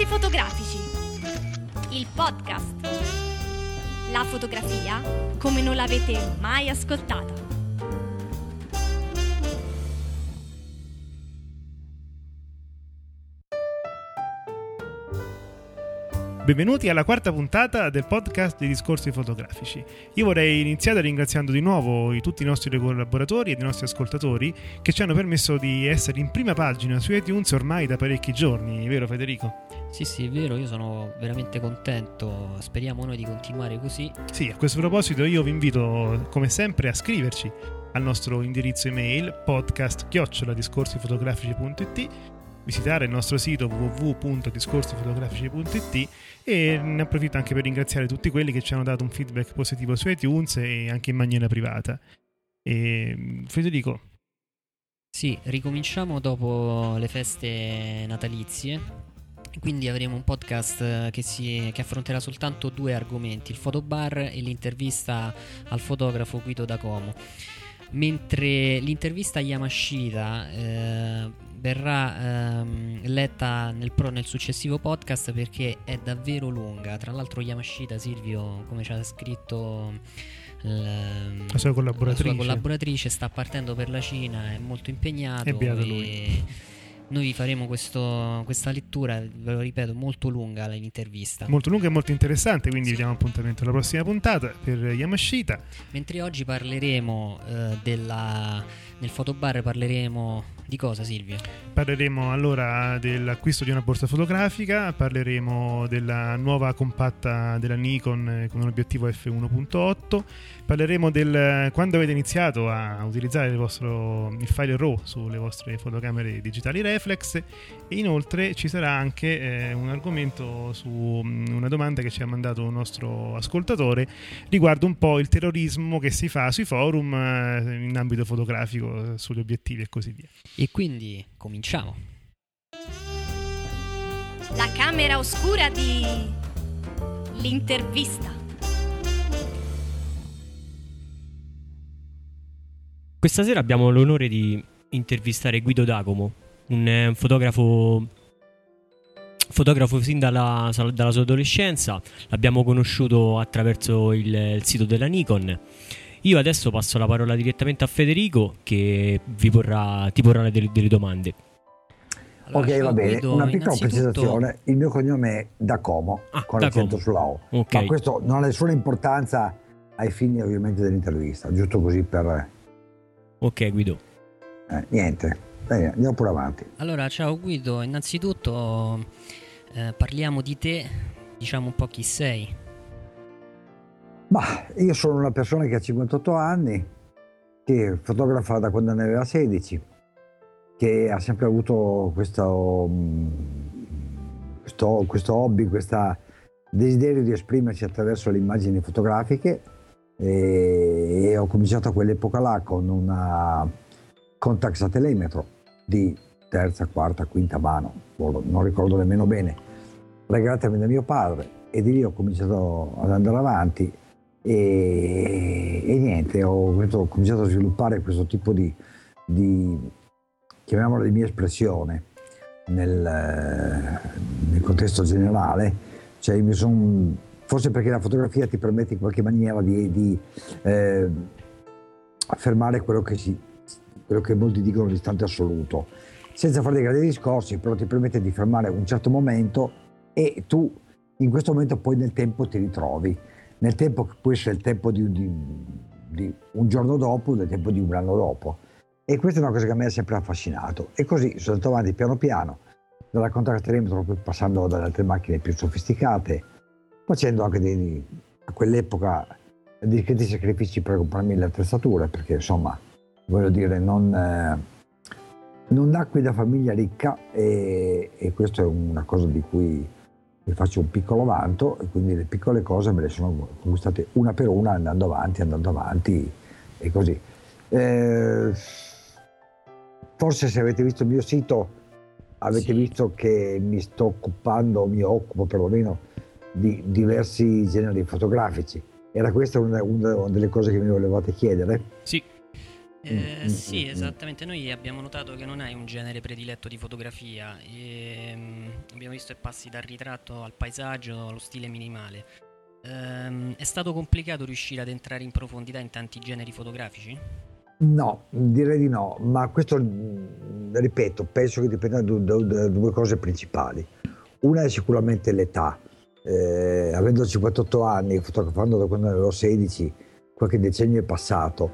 Discorsi fotografici. Il podcast. La fotografia come non l'avete mai ascoltata. Benvenuti alla quarta puntata del podcast dei discorsi fotografici. Io vorrei iniziare ringraziando di nuovo tutti i nostri collaboratori e i nostri ascoltatori che ci hanno permesso di essere in prima pagina su iTunes ormai da parecchi giorni, vero Federico? Sì, sì, è vero, io sono veramente contento, speriamo noi di continuare così. Sì, a questo proposito io vi invito come sempre a scriverci al nostro indirizzo email podcast-discorsifotografici.it visitare il nostro sito www.discorsifotografici.it e ne approfitto anche per ringraziare tutti quelli che ci hanno dato un feedback positivo su iTunes e anche in maniera privata. E, Federico. Sì, ricominciamo dopo le feste natalizie. Quindi avremo un podcast che, si, che affronterà soltanto due argomenti, il fotobar e l'intervista al fotografo Guido da Como mentre l'intervista a Yamashita eh, verrà ehm, letta nel, pro, nel, successivo podcast perché è davvero lunga. Tra l'altro, Yamashita Silvio, come ci ha scritto la sua collaboratrice. la sua collaboratrice, sta partendo per la Cina, è molto impegnato. E beato lui. Noi vi faremo questo, questa lettura, ve lo ripeto, molto lunga l'intervista. Molto lunga e molto interessante, quindi sì. vi diamo appuntamento alla prossima puntata per Yamashita. Mentre oggi parleremo eh, della... Nel fotobar parleremo di cosa Silvio? Parleremo allora dell'acquisto di una borsa fotografica, parleremo della nuova compatta della Nikon eh, con un obiettivo f1.8, parleremo del quando avete iniziato a utilizzare il, vostro, il file RAW sulle vostre fotocamere digitali reflex e inoltre ci sarà anche eh, un argomento su mm, una domanda che ci ha mandato un nostro ascoltatore riguardo un po' il terrorismo che si fa sui forum eh, in ambito fotografico, sugli obiettivi e così via. E quindi cominciamo. La camera oscura di l'intervista. Questa sera abbiamo l'onore di intervistare Guido Dacomo, un eh, fotografo fotografo sin dalla, dalla, sua adolescenza, l'abbiamo conosciuto attraverso il, il, sito della Nikon io adesso passo la parola direttamente a Federico che porrà, ti porrà delle, delle domande. Allora, ok, va bene. Guido, Una piccola precisazione: il mio cognome è Dacomo ah, con l'accento sulla O. Okay. Ma questo non ha nessuna importanza ai fini ovviamente dell'intervista, giusto così per. Ok, Guido. Eh, niente, Bene, andiamo pure avanti. Allora, ciao Guido, innanzitutto eh, parliamo di te, diciamo un po' chi sei. Ma io sono una persona che ha 58 anni, che fotografa da quando ne aveva 16, che ha sempre avuto questo, mm, questo, questo hobby, questo desiderio di esprimersi attraverso le immagini fotografiche e, e ho cominciato a quell'epoca là con una Contax a telemetro di terza, quarta, quinta mano, non ricordo nemmeno bene, regalatemi da mio padre e di lì ho cominciato ad andare avanti e, e niente, ho, ho, cominciato a sviluppare questo tipo di, di chiamiamolo di mia espressione nel, nel contesto generale. Cioè, son, forse perché la fotografia ti permette in qualche maniera di, di eh, affermare quello che, si, quello che molti dicono di istante assoluto, senza fare dei grandi discorsi, però ti permette di fermare un certo momento e tu in questo momento poi nel tempo ti ritrovi nel tempo che può essere il tempo di, di, di, un giorno dopo, nel tempo di un anno dopo. E questa è una cosa che a me ha sempre affascinato. E così sono andato avanti piano piano, dalla contracterimetro passando dalle altre macchine più sofisticate, facendo anche dei, a quell'epoca discreti sacrifici per comprarmi le attrezzature, perché insomma, voglio dire, non, eh, non nacqui da famiglia ricca e, e questa è una cosa di cui mi faccio un piccolo vanto e quindi le piccole cose me le sono conquistate una per una andando avanti, andando avanti e così. Eh, forse se avete visto il mio sito avete sì. visto che mi sto occupando, mi occupo perlomeno di diversi generi fotografici. Era questa una, una delle cose che mi volevate chiedere? Sì. Eh, mm, mm sì, mm, mm, esattamente. Noi abbiamo notato che non hai un genere prediletto di fotografia. E, abbiamo visto che passi dal ritratto al paesaggio, allo stile minimale. Ehm, è stato complicato riuscire ad entrare in profondità in tanti generi fotografici? No, direi di no, ma questo, ripeto, penso che dipenda da, da, da due cose principali. Una è sicuramente l'età. Eh, avendo 58 anni, fotografando da quando avevo 16, qualche decennio è passato,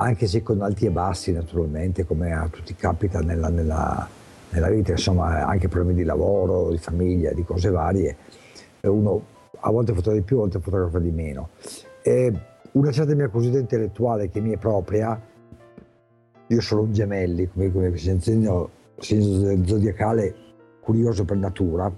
anche se con alti e bassi naturalmente, come a tutti capita nella, nella, nella vita, insomma anche problemi di lavoro, di famiglia, di cose varie, uno a volte fotografa di più, a volte fotografa di meno. E una certa mia curiosità intellettuale che mi è propria, io sono un gemelli, come, come segno, segno zodiacale curioso per natura,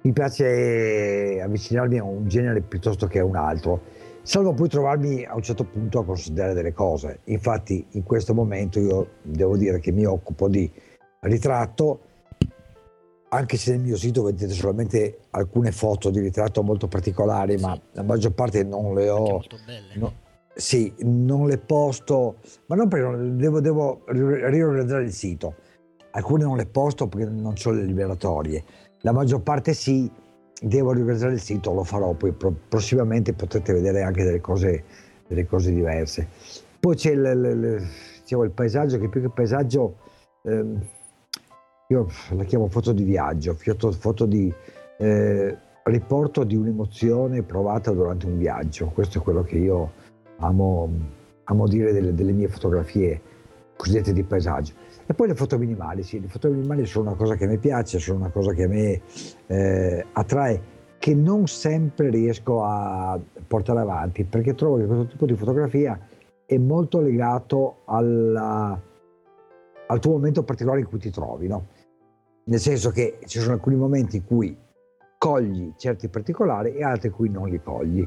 mi piace avvicinarmi a un genere piuttosto che a un altro, salvo poi trovarmi a un certo punto a considerare delle cose. Infatti in questo momento io devo dire che mi occupo di ritratto, anche se nel mio sito vedete solamente alcune foto di ritratto molto particolari, sì. ma la maggior parte non le ho... Belle. No, sì, non le posto, ma non perché devo, devo riorganizzare il sito. Alcune non le posto perché non sono le liberatorie. La maggior parte sì, devo riorganizzare il sito, lo farò, poi prossimamente potrete vedere anche delle cose, delle cose diverse. Poi c'è il, il, diciamo, il, paesaggio, che più che paesaggio... Ehm, io la chiamo foto di viaggio, foto, foto di eh, riporto di un'emozione provata durante un viaggio. Questo è quello che io amo, amo dire delle, delle, mie fotografie cosiddette di paesaggio. E poi le foto minimali, sì, le foto minimali sono una cosa che me piace, sono una cosa che a me eh, attrae, che non sempre riesco a portare avanti, perché trovo che questo tipo di fotografia è molto legato alla, al tuo momento particolare in cui ti trovi, no? nel senso che ci sono alcuni momenti in cui cogli certi particolari e altri in cui non li cogli.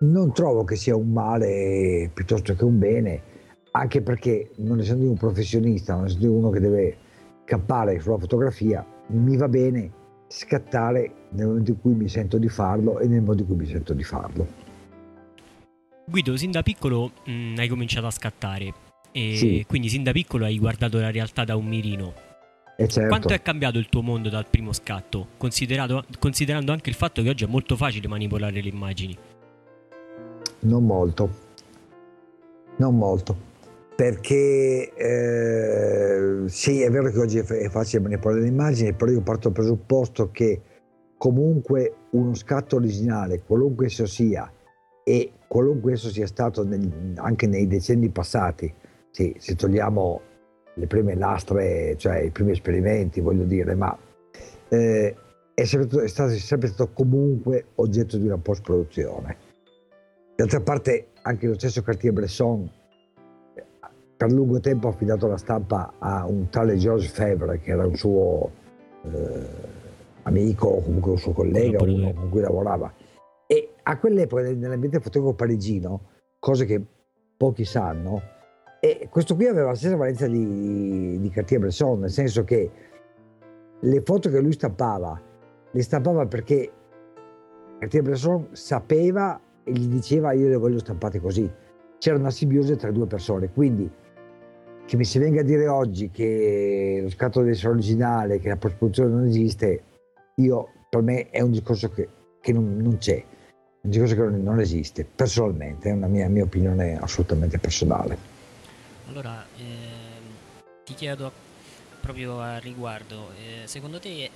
Non trovo che sia un male piuttosto che un bene, anche perché non essendo io un professionista, non essendo io uno che deve campare sulla fotografia, mi va bene scattare nel momento in cui mi sento di farlo e nel modo in cui mi sento di farlo. Guido, sin da piccolo mh, mm, hai cominciato a scattare e sì. quindi sin da piccolo hai guardato la realtà da un mirino. Certo. Quanto è cambiato il tuo mondo dal primo scatto, considerando anche il fatto che oggi è molto facile manipolare le immagini? Non molto, non molto, perché eh, sì, è vero che oggi è facile manipolare le immagini, però io parto dal presupposto che comunque uno scatto originale, qualunque esso sia, e qualunque esso sia stato nel, anche nei decenni passati, sì, se togliamo le prime lastre, cioè i primi esperimenti, voglio dire, ma eh, è, sempre, è, stato, è sempre stato comunque oggetto di una post-produzione. D'altra parte anche lo stesso Cartier-Bresson per lungo tempo ha affidato la stampa a un tale George Fevre che era un suo eh, amico o comunque un suo collega uno con cui lavorava e a quell'epoca nell'ambiente fotografico parigino cose che pochi sanno e questo qui aveva la stessa valenza di, di Cartier-Bresson, nel senso che le foto che lui stampava, le stampava perché Cartier-Bresson sapeva e gli diceva io le voglio stampate così. C'era una simbiosi tra due persone, quindi che mi si venga a dire oggi che lo scatto deve essere originale, che la post-produzione non esiste, io, per me è un discorso che, che non, non, c'è, un discorso che non, non esiste, personalmente, è una mia, mia opinione assolutamente personale. Allora, ehm, ti chiedo proprio a riguardo, eh, secondo te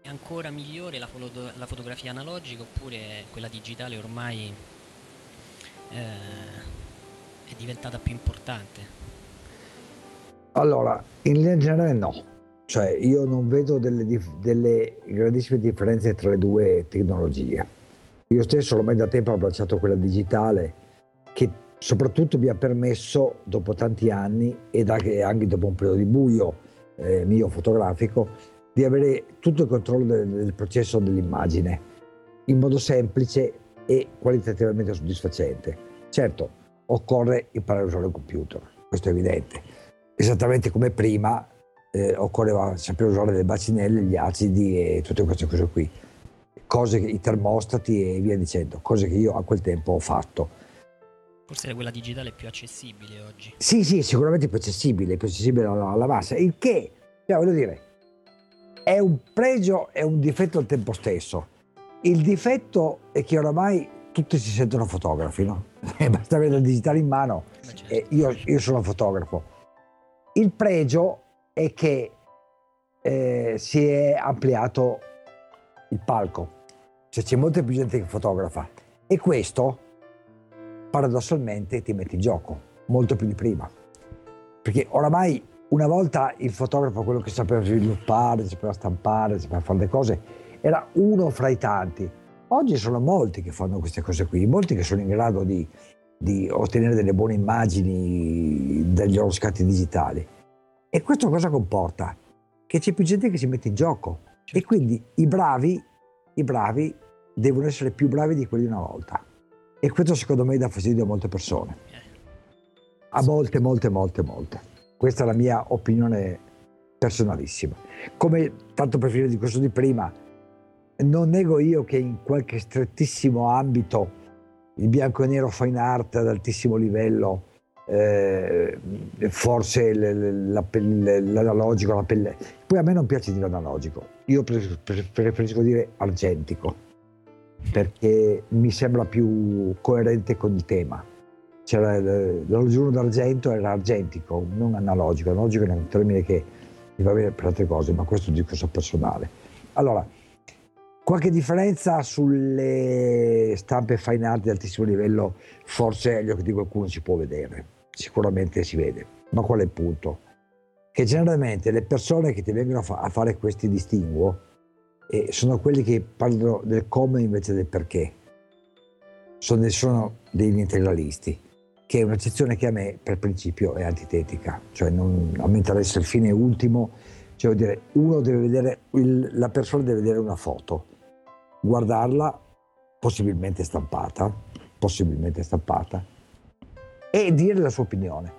è ancora migliore la, foto- la, fotografia analogica oppure quella digitale ormai eh, è diventata più importante? Allora, in linea generale no, cioè io non vedo delle, dif- delle grandissime differenze tra le due tecnologie. Io stesso ormai da tempo ho abbracciato quella digitale che soprattutto mi ha permesso, dopo tanti anni e anche dopo un periodo di buio eh, mio fotografico, di avere tutto il controllo del, del, processo dell'immagine in modo semplice e qualitativamente soddisfacente. Certo, occorre imparare a usare il computer, questo è evidente. Esattamente come prima eh, occorreva sapere usare le bacinelle, gli acidi e tutte queste cose qui, cose che, i termostati e via dicendo, cose che io a quel tempo ho fatto Forse è quella digitale più accessibile oggi. Sì, sì, sicuramente più accessibile, più accessibile alla, alla massa. Il che, cioè, voglio dire, è un pregio e un difetto al tempo stesso. Il difetto è che oramai tutti si sentono fotografi, no? Basta avere il digitale in mano. certo. e io, io sono fotografo. Il pregio è che eh, si è ampliato il palco, cioè c'è molta più gente che fotografa e questo paradossalmente ti mette in gioco molto più di prima. Perché oramai una volta il fotografo, quello che sapeva sviluppare, sapeva stampare, sapeva fare le cose, era uno fra i tanti. Oggi sono molti che fanno queste cose qui, molti che sono in grado di, di ottenere delle buone immagini dagli loro scatti digitali. E questo cosa comporta? Che c'è più gente che si mette in gioco. E quindi i bravi, i bravi devono essere più bravi di quelli di una volta. E questo secondo me dà fastidio a molte persone. A molte, molte, molte, molte. Questa è la mia opinione personalissima. Come, tanto per finire il discorso di prima, non nego io che in qualche strettissimo ambito il bianco e nero fine art ad altissimo livello, eh, forse l'analogico, la pelle. Poi a me non piace dire analogico, io pre- pre- preferisco dire argentico, perché mi sembra più coerente con il tema. C'era il- l'allusione d'argento era argentico, non analogico. Analogico è un termine che mi va bene per altre cose, ma questo è un discorso personale. Allora, qualche differenza sulle stampe fine art di altissimo livello, forse agli occhi di qualcuno si può vedere, sicuramente si vede. Ma qual è il punto? Che generalmente le persone che ti vengono a, fa- a fare questi distinguo eh, sono quelli che parlano del come invece del perché. Sono, sono degli integralisti, che è un'accezione che a me per principio è antitetica, cioè non, a me interessa il fine ultimo, cioè vuol dire uno deve vedere, il- la persona deve vedere una foto, guardarla, possibilmente stampata, possibilmente stampata, e dire la sua opinione.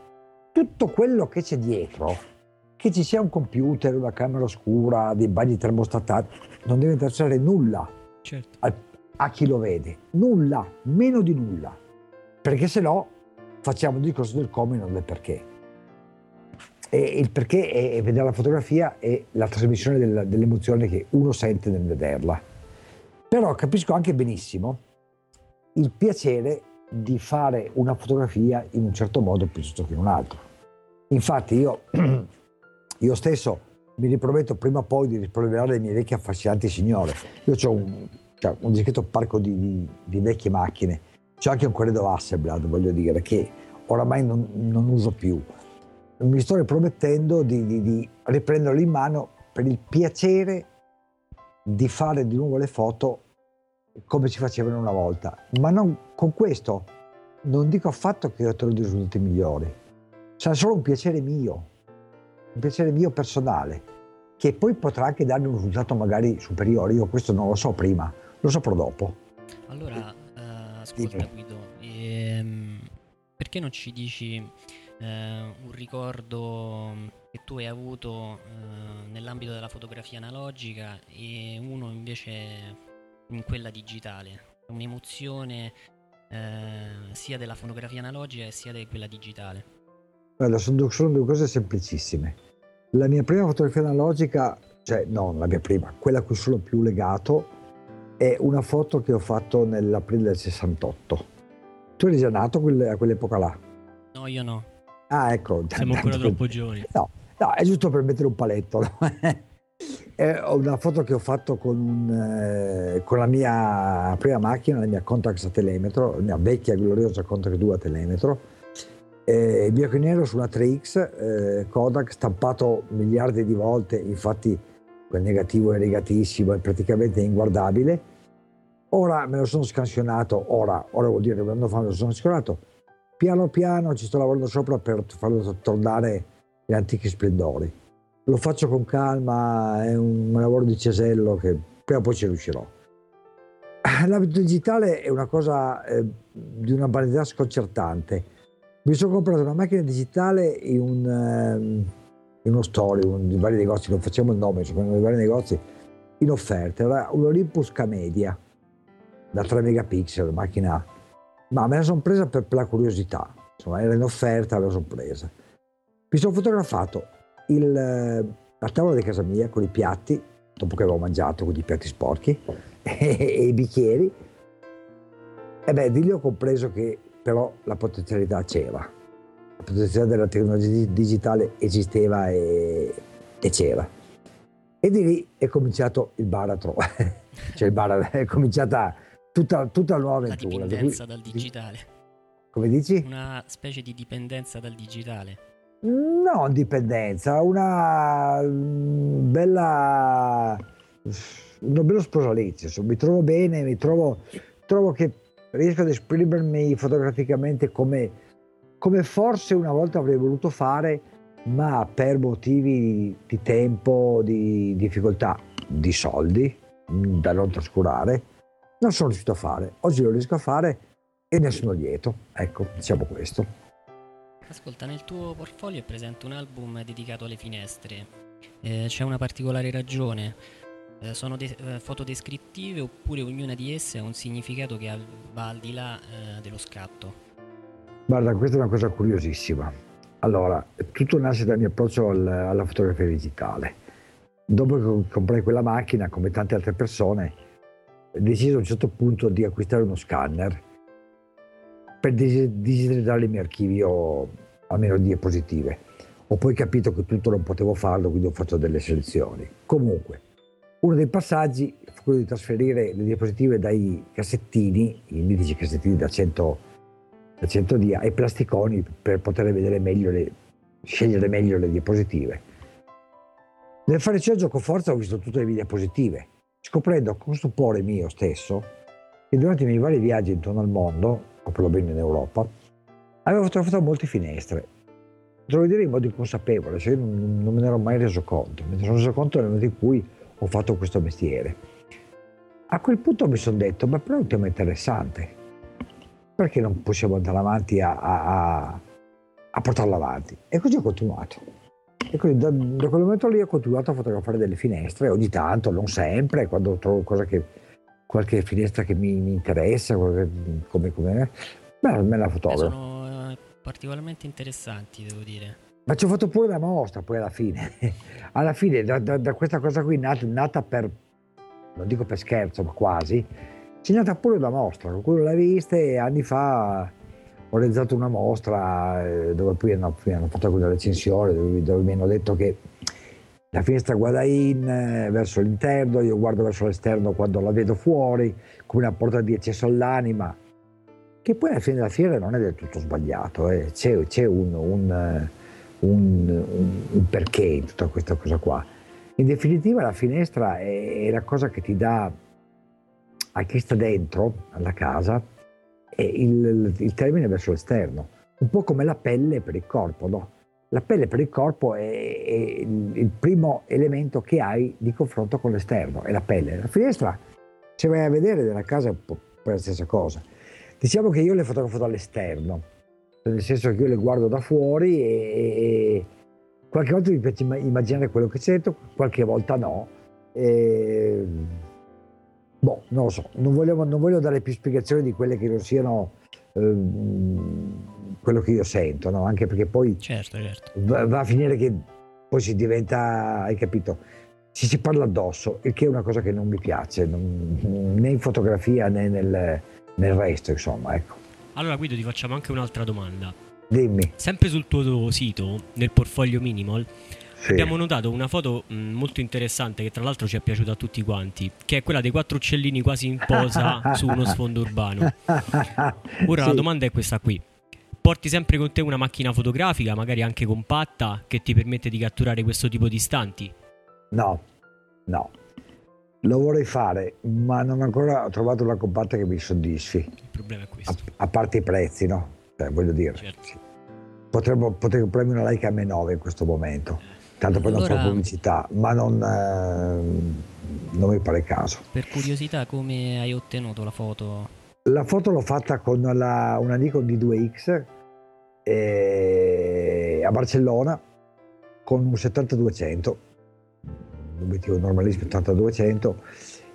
Tutto quello che c'è dietro, che ci sia un computer, una camera oscura, dei bagni termostatati, non deve interessare nulla Certo. al- a chi lo vede, nulla, meno di nulla, perché se no facciamo il discorso del come e non del perché. E il perché è, vedere la fotografia e la trasmissione del- dell'emozione che uno sente nel vederla. Però capisco anche benissimo il piacere di fare una fotografia in un certo modo piuttosto che in un altro. Infatti io, io stesso mi riprometto prima o poi di rispolverare le mie vecchie affascinanti signore. Io ho un, cioè, un discreto parco di, di- di vecchie macchine, c'è anche un corredo Hasselblad, voglio dire, che oramai non, non uso più. Mi sto ripromettendo di, di, di riprenderlo in mano per il piacere di fare di nuovo le foto come si facevano una volta. Ma non, con questo non dico affatto che otterrò dei risultati migliori. Sarà solo un piacere mio, un piacere mio personale, che poi potrà anche darmi un risultato magari superiore. Io questo non lo so prima, lo saprò dopo. Allora, eh, ascolta. Guido, ehm, perché non ci dici un ricordo che tu hai avuto eh, nell'ambito della fotografia analogica e uno invece in quella digitale? Un'emozione eh, sia della fotografia analogica sia di quella digitale. Guarda, sono due, sono due cose semplicissime. La mia prima fotografia analogica, cioè no, la mia prima, quella a cui sono più legato, è una foto che ho fatto nell'aprile del 68. Tu eri già nato a quell'epoca là? No, io no. Ah, ecco. Siamo ancora troppo giovani. No, no, è giusto per mettere un paletto. no? È una foto che ho fatto con, un, eh, con la mia prima macchina, la mia Contax a telemetro, la mia vecchia gloriosa Contax 2 a telemetro, eh, bianco e nero su una 3X eh, Kodak stampato miliardi di volte, infatti quel negativo è rigatissimo, è praticamente inguardabile. Ora me lo sono scansionato, ora, ora vuol dire che un anno fa me lo sono scansionato, piano piano ci sto lavorando sopra per farlo tornare gli antichi splendori. Lo faccio con calma, è un lavoro di cesello che prima o poi ci riuscirò. L'abito digitale è una cosa eh, di una banalità sconcertante. Mi sono comprato una macchina digitale in, un, ehm, in uno store, in in vari negozi, non facciamo il nome, sono in vari negozi, in offerta. Era un Olympus K-Media da 3 megapixel, macchina, ma me la sono presa per, per la curiosità. Insomma, era in offerta, me la sono presa. Mi sono fotografato il, eh, la tavola di casa mia con i piatti dopo che avevo mangiato con i piatti sporchi e, e i bicchieri. E beh, di lì ho compreso che però la potenzialità c'era. La potenzialità della tecnologia digitale esisteva e, e c'era. E di lì è cominciato il baratro, cioè il baratro, è cominciata tutta, tutta nuova avventura. La dipendenza dal digitale. Come dici? Una specie di dipendenza dal digitale. No, dipendenza, una mm, bella, un bello sposalizio. Mi trovo bene, mi trovo, trovo che riesco ad esprimermi fotograficamente come, come forse una volta avrei voluto fare, ma per motivi di tempo, di difficoltà, di soldi, mm, da non trascurare, non sono riuscito a fare. Oggi lo riesco a fare e ne sono lieto. Ecco, diciamo questo. Ascolta, nel tuo portfolio è presente un album dedicato alle finestre. Eh, c'è una particolare ragione? Eh, sono de- eh, foto descrittive oppure ognuna di esse ha un significato che va al di là eh, dello scatto? Guarda, questa è una cosa curiosissima. Allora, tutto nasce dal mio approccio al, alla fotografia digitale. Dopo che comprai quella macchina, come tante altre persone, deciso a un certo punto di acquistare uno scanner per digitalizzare il mio archivio, almeno di diapositive. Ho poi capito che tutto non potevo farlo, quindi ho fatto delle selezioni. Comunque, uno dei passaggi fu quello di trasferire le diapositive dai cassettini, i mitici cassettini da 100, da 100 dia, ai plasticoni per poter vedere meglio le, scegliere meglio le diapositive. Nel fare ciò gioco forza ho visto tutte le mie diapositive, scoprendo con stupore mio stesso che durante i miei vari viaggi intorno al mondo o perlomeno in Europa, avevo fotografato molte finestre. Devo dire in modo inconsapevole, cioè non, non, me ne ero mai reso conto. Mi sono reso conto nel momento in cui ho fatto questo mestiere. A quel punto mi sono detto, ma però è un tema interessante. Perché non possiamo andare avanti a, a, a portarlo avanti? E così ho continuato. E quindi da, da, quel momento lì ho continuato a fotografare delle finestre, ogni tanto, non sempre, quando trovo che qualche finestra che mi, mi interessa, qualche, come, come beh, me la fotografo. sono eh, particolarmente interessanti, devo dire. Ma ci ho fatto pure la mostra poi alla fine. alla fine, da, da, da, questa cosa qui nata, nata per, non dico per scherzo, ma quasi, c'è nata pure la mostra. Qualcuno l'ha vista e anni fa ho realizzato una mostra eh, dove poi hanno, hanno fatto quella recensione dove, dove mi hanno detto che la finestra guarda in eh, verso l'interno, io guardo verso l'esterno quando la vedo fuori, come una porta di accesso all'anima, che poi alla fine della fiera non è del tutto sbagliato, eh. c'è, c'è un, un, un, un, perché in tutta questa cosa qua. In definitiva la finestra è, è la cosa che ti dà a chi sta dentro alla casa il, il termine verso l'esterno, un po' come la pelle per il corpo, no? La pelle per il corpo è, è, il primo elemento che hai di confronto con l'esterno, è la pelle. La finestra, se vai a vedere nella casa è un po' la stessa cosa. Diciamo che io le fotografo dall'esterno, nel senso che io le guardo da fuori e, qualche volta mi piace immaginare quello che sento, qualche volta no. E, boh, non lo so, non voglio, non voglio dare più spiegazioni di quelle che non siano Ehm, quello che io sento, no? anche perché poi certo, certo. Va, va, a finire che poi si diventa, hai capito, ci si parla addosso, il che è una cosa che non mi piace, non, né in fotografia né nel, nel resto, insomma. Ecco. Allora Guido ti facciamo anche un'altra domanda. Dimmi. Sempre sul tuo sito, nel portfolio minimal, sì. abbiamo notato una foto mh, molto interessante che tra l'altro ci è piaciuta a tutti quanti, che è quella dei quattro uccellini quasi in posa su uno sfondo urbano. Ora sì. la domanda è questa qui. Porti sempre con te una macchina fotografica, magari anche compatta, che ti permette di catturare questo tipo di istanti? No, no. Lo vorrei fare, ma non ho ancora trovato una compatta che mi soddisfi. Il problema è questo. A, a parte i prezzi, no? Cioè, voglio dire. Certo. Potremmo, potrei comprarmi una Leica M9 in questo momento. Tanto per allora, non fare pubblicità, ma non, eh, non mi pare caso. Per curiosità, come hai ottenuto la foto? La foto l'ho fatta con la, una Nikon D2X eh, a Barcellona con un 70-200, l'obiettivo normalissimo 70-200.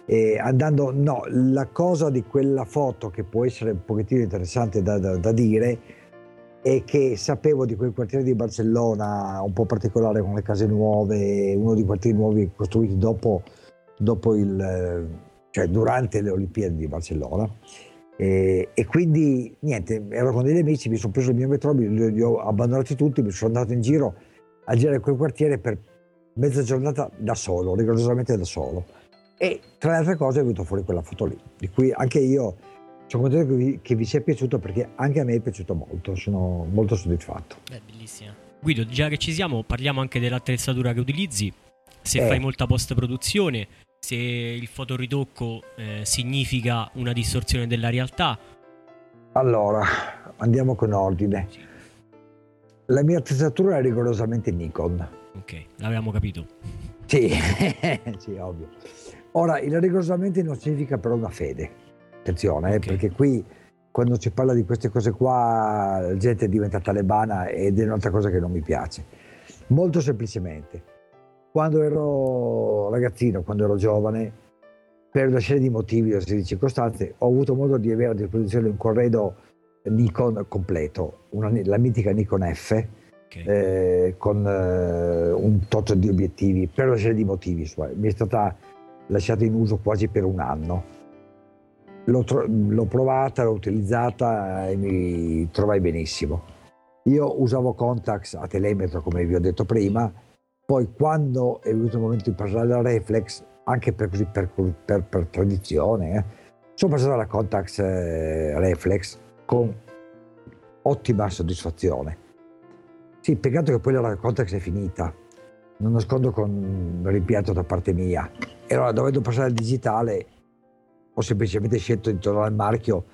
E andando, no, la cosa di quella foto che può essere un pochettino interessante da, da, da dire e che sapevo di quel quartiere di Barcellona un po' particolare con le case nuove, uno dei quartieri nuovi costruiti dopo dopo il, cioè durante le Olimpiadi di Barcellona. E, e, quindi niente, ero con degli amici, mi sono preso il mio metro, li, li ho abbandonati tutti, mi sono andato in giro a girare quel quartiere per mezza giornata da solo, rigorosamente da solo. E tra le altre cose è venuto fuori quella foto lì, di cui anche io sono contento che vi, che vi sia piaciuto perché anche a me è piaciuto molto, sono molto soddisfatto. Beh, bellissima. Guido, già che ci siamo, parliamo anche dell'attrezzatura che utilizzi, se Eh. fai molta post-produzione, se il fotoritocco eh, significa una distorsione della realtà. Allora, andiamo con ordine. La mia attrezzatura è rigorosamente Nikon. Ok, l'avevamo capito. Sì, sì, ovvio. Ora, il rigorosamente non significa però una fede. Attenzione, eh, Ok. perché qui quando si parla di queste cose qua la gente diventa talebana ed è un'altra cosa che non mi piace. Molto semplicemente, quando ero ragazzino, quando ero giovane, per una serie di motivi o di circostanze, ho avuto modo di avere a disposizione un corredo Nikon completo, una- la mitica Nikon F, Ok. eh, con eh, un tot di obiettivi per una serie di motivi. Mi è stata lasciata in uso quasi per un anno. L'ho, tro- l'ho provata, l'ho utilizzata e mi trovai benissimo. Io usavo Contax a telemetro, come vi ho detto prima, poi quando è venuto il momento di passare alla Reflex, anche per, così, per, per- per tradizione, eh, sono passato alla Contax eh, Reflex con ottima soddisfazione. Sì, peccato che poi la Contax è finita, non nascondo con rimpianto da parte mia. E allora, dovendo passare al digitale, ho semplicemente scelto di tornare al marchio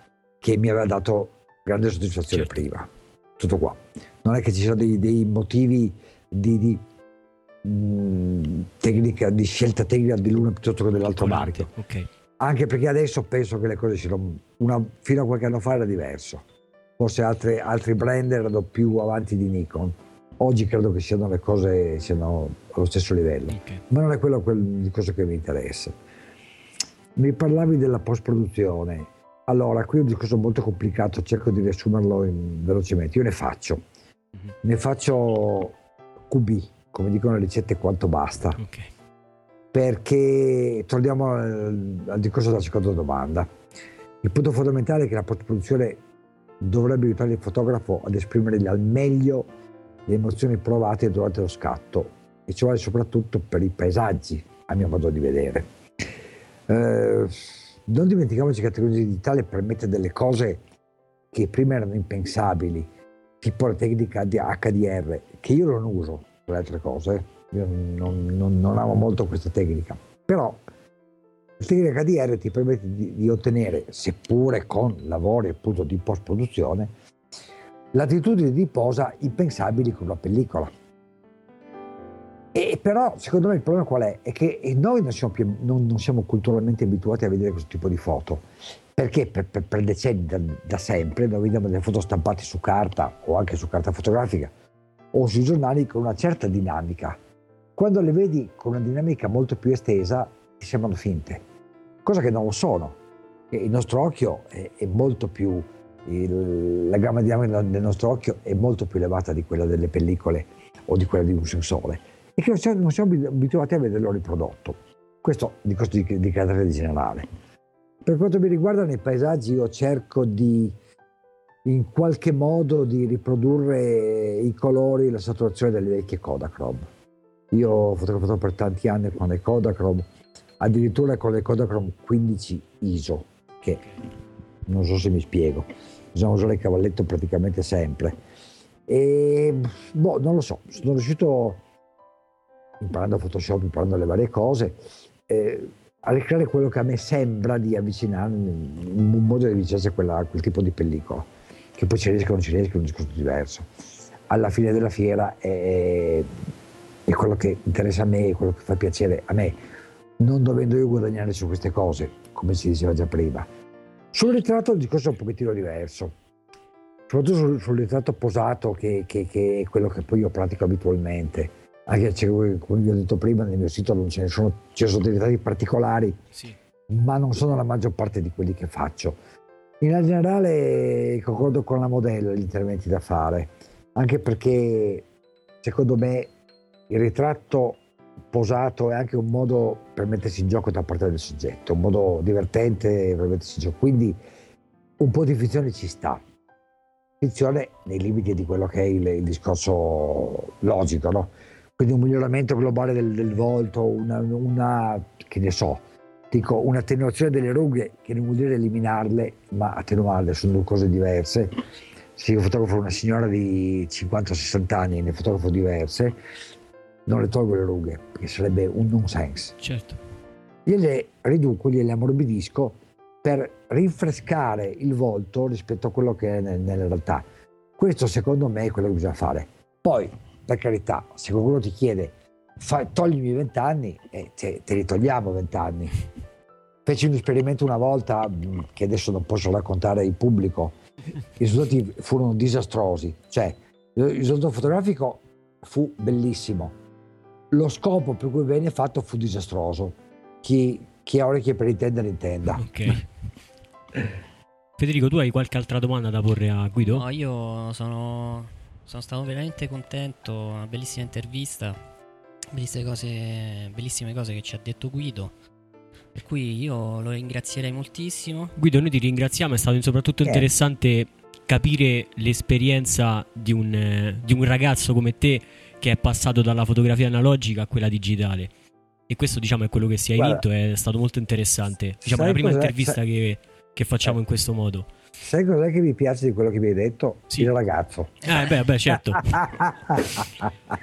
che mi aveva dato grande soddisfazione Certo. prima. Tutto qua. Non è che ci siano dei, dei motivi di, di, mh, tecnica, di scelta tecnica di l'uno piuttosto che dell'altro marchio. Ok. Anche perché adesso penso che le cose siano. Una, fino a qualche anno fa era diverso. Forse altre- altri brand erano più avanti di Nikon. Oggi credo che siano le cose siano allo stesso livello. ok. Ma non è quello quel discorso che mi interessa. Mi parlavi della post-produzione. Allora, qui è un discorso molto complicato, cerco di riassumerlo in- velocemente. Io ne faccio. Mhm. Ne faccio QB, come dicono le ricette, quanto basta Ok. perché torniamo al, al discorso della seconda domanda. Il punto fondamentale è che la post-produzione dovrebbe aiutare il fotografo ad esprimere al meglio le emozioni provate durante lo scatto e ciò vale soprattutto per i paesaggi, a mio modo di vedere. Eh, non dimentichiamoci che la tecnologia digitale permette delle cose che prima erano impensabili, tipo la tecnica di HDR, che io non uso per le altre cose, io non, non- non amo molto questa tecnica, però la tecnica HDR ti permette di, di ottenere, seppure con lavori appunto di post-produzione, latitudini di posa impensabili con una pellicola. E però, secondo me, il problema qual è? È che noi non siamo, più- non- non siamo culturalmente abituati a vedere questo tipo di foto. Perché per, per- per decenni, da, da sempre, noi vediamo delle foto stampate su carta o anche su carta fotografica o sui giornali con una certa dinamica. Quando le vedi con una dinamica molto più estesa, ti sembrano finte, cosa che non lo sono. E il nostro occhio è, è molto più, il- la gamma dinamica del nostro occhio è molto più elevata di quella delle pellicole o di quella di un sensore e che non siamo, abituati a vederlo riprodotto. Questo di, di, di carattere generale. Per quanto mi riguarda nei paesaggi io cerco di in qualche modo di riprodurre i colori la saturazione delle vecchie Kodachrome. Io ho fotografato per tanti anni con le Kodachrome, addirittura con le Kodachrome 15 ISO, che non so se mi spiego, bisogna usare il cavalletto praticamente sempre. E boh, non lo so, sono riuscito, imparando Photoshop, imparando le varie cose, eh, a ricreare quello che a me sembra di avvicinarmi, un modo di avvicinarsi a, quella- quel tipo di pellicola, che poi ci riesca o non ci riesca è un discorso diverso. Alla fine della fiera è, è quello che interessa a me, è quello che fa piacere a me, non dovendo io guadagnare su queste cose, come si diceva già prima. Sul ritratto il discorso è un pochettino diverso, soprattutto sul, sul ritratto posato, che, che- che è quello che poi io pratico abitualmente. Anche come vi ho detto prima, nel mio sito non ce ne sono, ci sono dei ritratti particolari, Sì. ma non sono la maggior parte di quelli che faccio. In generale concordo con la modella gli interventi da fare, anche perché secondo me il ritratto posato è anche un modo per mettersi in gioco da parte del soggetto, un modo divertente per mettersi in gioco. Quindi un po' di finzione ci sta. Finzione nei limiti di quello che è il, il discorso logico, no? Quindi un miglioramento globale del, del volto, una, una, che ne so, dico un'attenuazione delle rughe che non vuol dire eliminarle, ma attenuarle, sono due cose diverse. Se io fotografo una signora di 50-60 anni e ne fotografo diverse, non le tolgo le rughe, perché sarebbe un nonsense. Certo. Gliele riduco, gliele ammorbidisco per rinfrescare il volto rispetto a quello che è nel- nella realtà. Questo secondo me è quello che bisogna fare. Poi, per carità, se qualcuno ti chiede fa- toglimi 20 anni, eh, te, te li togliamo 20 anni. Feci un esperimento una volta mh, che adesso non posso raccontare in pubblico. I risultati furono disastrosi. Cioè, il risultato fotografico fu bellissimo. Lo scopo per cui venne fatto fu disastroso. Chi, chi ha orecchie per intendere, intenda. Ok. Federico, tu hai qualche altra domanda da porre a Guido? No, io sono, sono stato veramente contento, una bellissima intervista, bellissime cose, bellissime cose che ci ha detto Guido. Per cui io lo ringrazierei moltissimo. Guido, noi ti ringraziamo, è stato soprattutto interessante capire l'esperienza di un, eh, di un ragazzo come te che è passato dalla fotografia analogica a quella digitale. E questo diciamo è quello che si è Guarda, vinto, è stato molto interessante. Diciamo la prima cos'è? intervista Sai- che, che facciamo Eh. in questo modo. Sai cos'è che mi piace di quello che mi hai detto? Sì. Il ragazzo. Eh beh, beh certo.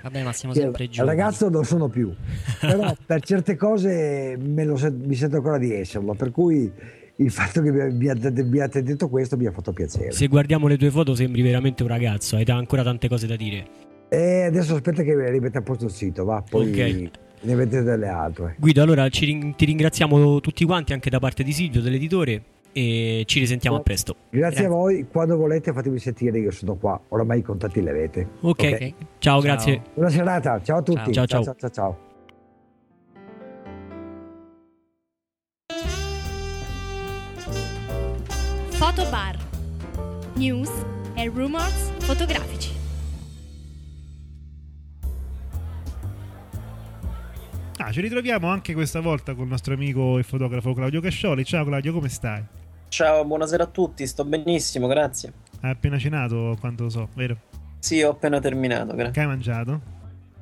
Vabbè, ma siamo sempre il giovani. ragazzo non sono più, però per certe cose me lo sen- mi sento ancora di esserlo, per cui il fatto che mi abbiate, detto questo mi ha fatto piacere. Se guardiamo le tue foto sembri veramente un ragazzo, hai ancora tante cose da dire. E adesso aspetta che rimetta a posto il sito, va, poi Ok. ne vedete delle altre. Guido, allora ci ti ringraziamo tutti quanti anche da parte di Silvio, dell'editore, e ci risentiamo a presto. Grazie, a voi, quando volete fatemi sentire, io sono qua, oramai i contatti li avete. Ok, Ok. Ok. ciao, grazie. Buona serata, ciao a tutti. Ciao, ciao. ciao, ciao. ciao. Fotobar. News e rumors fotografici. Ah, ci ritroviamo anche questa volta con il nostro amico e fotografo Claudio Cascioli. Ciao Claudio, come stai? Ciao, buonasera a tutti, sto benissimo, grazie. Hai appena cenato, quanto lo so, vero? Sì, ho appena terminato, grazie. Che hai mangiato?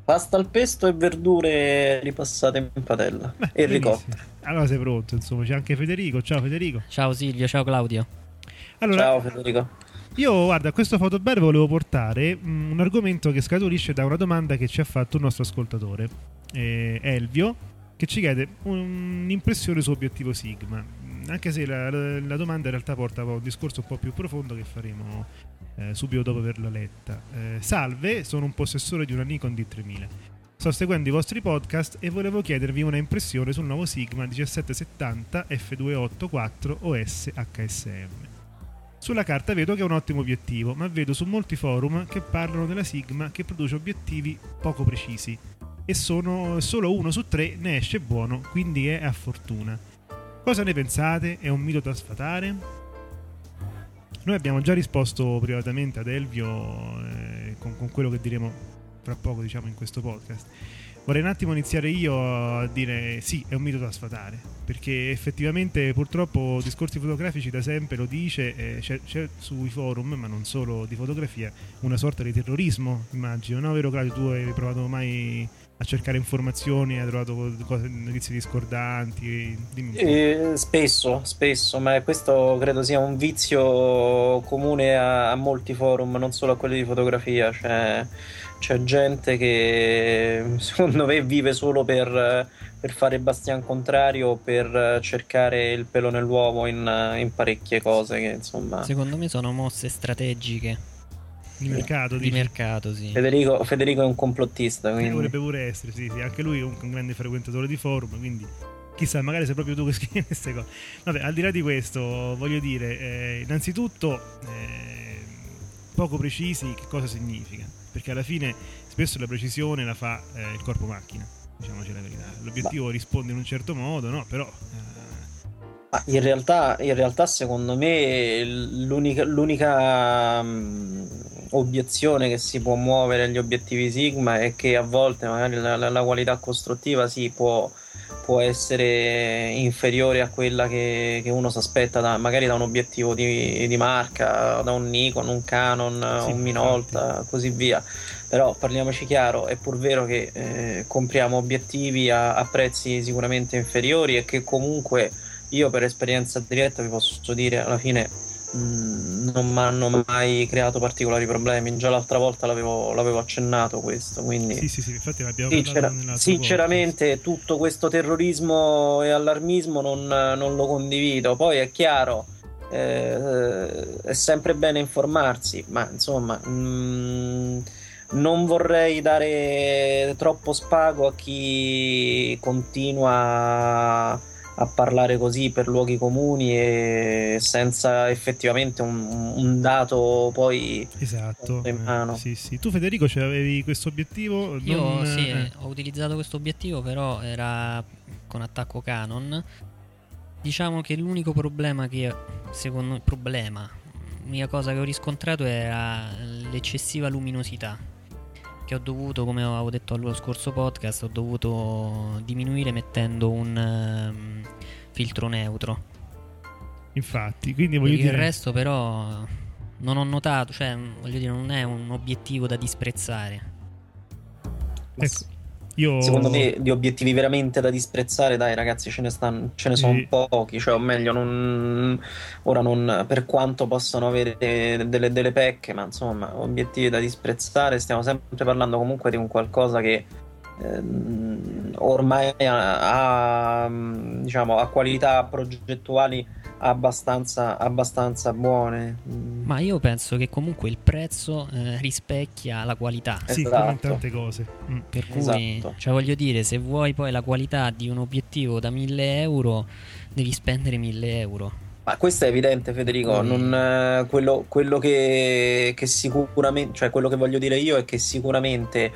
Pasta al pesto e verdure ripassate in padella Beh, e ricotta. Allora sei pronto, insomma, c'è anche Federico. Ciao Federico. Ciao Silvio, ciao Claudio. Allora, Ciao Federico. io guarda, a questo fotobar volevo portare mm, un argomento che scaturisce da una domanda che ci ha fatto un nostro ascoltatore, eh, Elvio, che ci chiede un'impressione su obiettivo Sigma. Anche se la- la domanda in realtà porta a un discorso un po' più profondo che faremo eh, subito dopo averla letta. Eh, salve, sono un possessore di una Nikon D3000. Sto seguendo i vostri podcast e volevo chiedervi una impressione sul nuovo Sigma 1770 f284 OS HSM. Sulla carta vedo che è un ottimo obiettivo, ma vedo su molti forum che parlano della Sigma che produce obiettivi poco precisi e sono solo uno su tre ne esce buono, quindi è a fortuna. Cosa ne pensate? È un mito da sfatare? Noi abbiamo già risposto privatamente ad Elvio eh, con, con quello che diremo fra poco diciamo in questo podcast. Vorrei un attimo iniziare io a dire sì, è un mito da sfatare, perché effettivamente purtroppo discorsi fotografici da sempre lo dice, eh, c'è, c'è sui forum, ma non solo di fotografia, una sorta di terrorismo, immagino, no? Vero Claudio, tu hai provato mai a cercare informazioni, hai trovato cose, notizie discordanti? Eh, spesso, spesso, ma questo credo sia un vizio comune a, a molti forum, non solo a quelli di fotografia. C'è, c'è gente che secondo me vive solo per, per fare bastian contrario, per cercare il pelo nell'uovo in, in parecchie cose che insomma... Secondo me sono mosse strategiche Di mercato, di mercato, sì. Federico, Federico è un complottista, quindi... vorrebbe pure essere, sì, sì, anche lui è un, un grande frequentatore di forum, quindi chissà, magari sei proprio tu che scrivi queste cose. Vabbè, al di là di questo, voglio dire, eh, innanzitutto, eh, poco precisi che cosa significa, perché alla fine spesso la precisione la fa eh, il corpo macchina, diciamoci la verità. L'obiettivo risponde in un certo modo, no? Però... eh, Ma in realtà, in realtà, secondo me, l'unica, l'unica, mm, obiezione che si può muovere agli obiettivi Sigma è che a volte magari la, la, la qualità costruttiva si può, può, essere inferiore a quella che, che uno si aspetta da, magari da un obiettivo di, di, marca, da un Nikon, un Canon, sì, un Minolta, infatti. così via. Però parliamoci chiaro, è pur vero che eh, compriamo obiettivi a, a prezzi sicuramente inferiori e che comunque io per esperienza diretta vi posso dire alla fine Mm, non mi hanno mai creato particolari problemi. Già l'altra volta l'avevo, l'avevo accennato questo. Quindi, sì, sì, sì, infatti l'abbiamo Sincer- sinceramente, volta. tutto questo terrorismo e allarmismo non, non lo condivido. Poi è chiaro. Eh, è sempre bene informarsi, ma insomma, mh, mm, non vorrei dare troppo spago a chi continua a parlare così per luoghi comuni e senza effettivamente un, un dato poi esatto in mano. Eh, sì, sì. Tu Federico cioè, avevi questo obiettivo? Io non... sì, eh. ho utilizzato questo obiettivo però era con attacco Canon. Diciamo che l'unico problema che secondo me problema, l'unica cosa che ho riscontrato era l'eccessiva luminosità che ho dovuto, come avevo detto allo scorso podcast, ho dovuto diminuire mettendo un um, filtro neutro. Infatti, quindi voglio per dire... Il resto però non ho notato, cioè voglio dire, non è un obiettivo da disprezzare. Ecco. Io... Secondo me di obiettivi veramente da disprezzare, dai ragazzi, ce ne, stanno, ce ne sono pochi, cioè o meglio, non, ora non per quanto possano avere delle, delle, pecche, ma insomma, obiettivi da disprezzare, stiamo sempre parlando comunque di un qualcosa che ehm, ormai ha, ha, diciamo, ha qualità progettuali abbastanza, abbastanza buone. Ma io penso che comunque il prezzo eh, rispecchia la qualità. Sì, esatto. come tante cose. Mm. Per cui, esatto. cioè voglio dire, se vuoi poi la qualità di un obiettivo da 1000 euro, devi spendere 1000 euro. Ma questo è evidente, Federico. Non, eh, quello, quello che, che sicuramente, cioè quello che voglio dire io è che sicuramente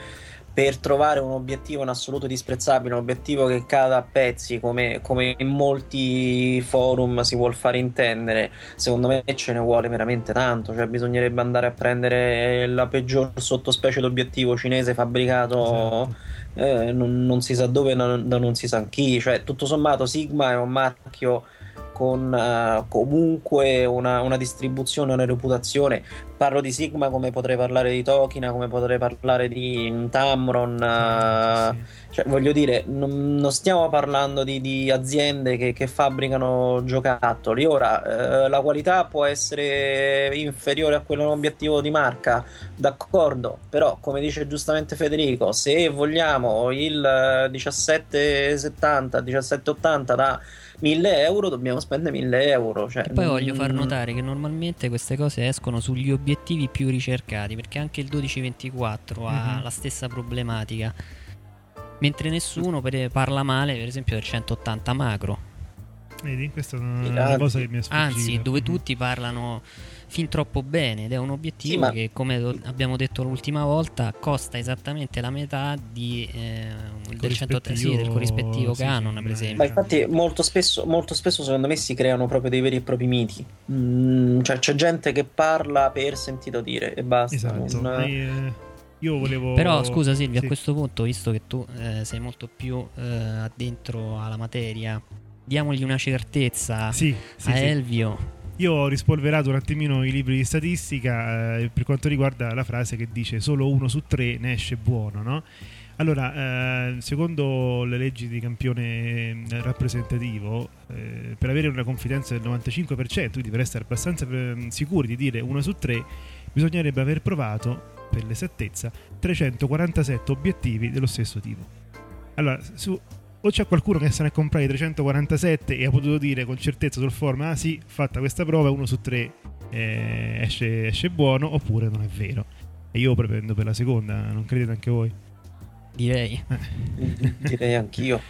per trovare un obiettivo in assoluto disprezzabile, un obiettivo che cada a pezzi, come, come, in molti forum si vuol fare intendere, secondo me ce ne vuole veramente tanto. Cioè, bisognerebbe andare a prendere la peggior sottospecie d'obiettivo cinese fabbricato esatto. eh, non, non, si sa dove, da non, non si sa chi. Cioè, tutto sommato, Sigma è un marchio con uh, comunque una, una, distribuzione, una reputazione. Parlo di Sigma come potrei parlare di Tokina, come potrei parlare di Tamron. Uh, sì. cioè, voglio dire, non, non stiamo parlando di, di aziende che, che, fabbricano giocattoli. Ora, uh, la qualità può essere inferiore a quello obiettivo di marca, d'accordo, però come dice giustamente Federico, se vogliamo il 1770, 1780 da 1000 euro dobbiamo spendere 1000 euro. Cioè, e poi voglio far notare che normalmente queste cose escono sugli obiettivi più ricercati, perché anche il 1224 mm-hmm. ha mhm. la stessa problematica. Mentre nessuno parla male, per esempio, del 180 macro. Vedi, questa è una cosa che mi ha sfuggito. Anzi, dove tutti parlano fin troppo bene ed è un obiettivo sì, ma... che come abbiamo detto l'ultima volta costa esattamente la metà di, eh, del, 180, sì, del corrispettivo sì, Canon per esempio. Ma infatti molto spesso, molto spesso secondo me si creano proprio dei veri e propri miti. Mm, cioè c'è gente che parla per sentito dire e basta. Esatto. Non... e, io volevo però scusa Silvia a questo punto visto che tu eh, sei molto più eh, addentro alla materia diamogli una certezza a Elvio io ho rispolverato un attimino i libri di statistica eh, per quanto riguarda la frase che dice solo uno su tre ne esce buono, no? Allora, eh, secondo le leggi di campione eh, rappresentativo, eh, per avere una confidenza del 95%, quindi per essere abbastanza eh, sicuri di dire uno su tre, bisognerebbe aver provato, per l'esattezza, 347 obiettivi dello stesso tipo. Allora, su o c'è qualcuno che se ne è comprato i 347 e ha potuto dire con certezza sul forum ah sì, fatta questa prova uno su tre eh, esce, esce, buono oppure non è vero e io prependo per la seconda non credete anche voi? direi eh. direi anch'io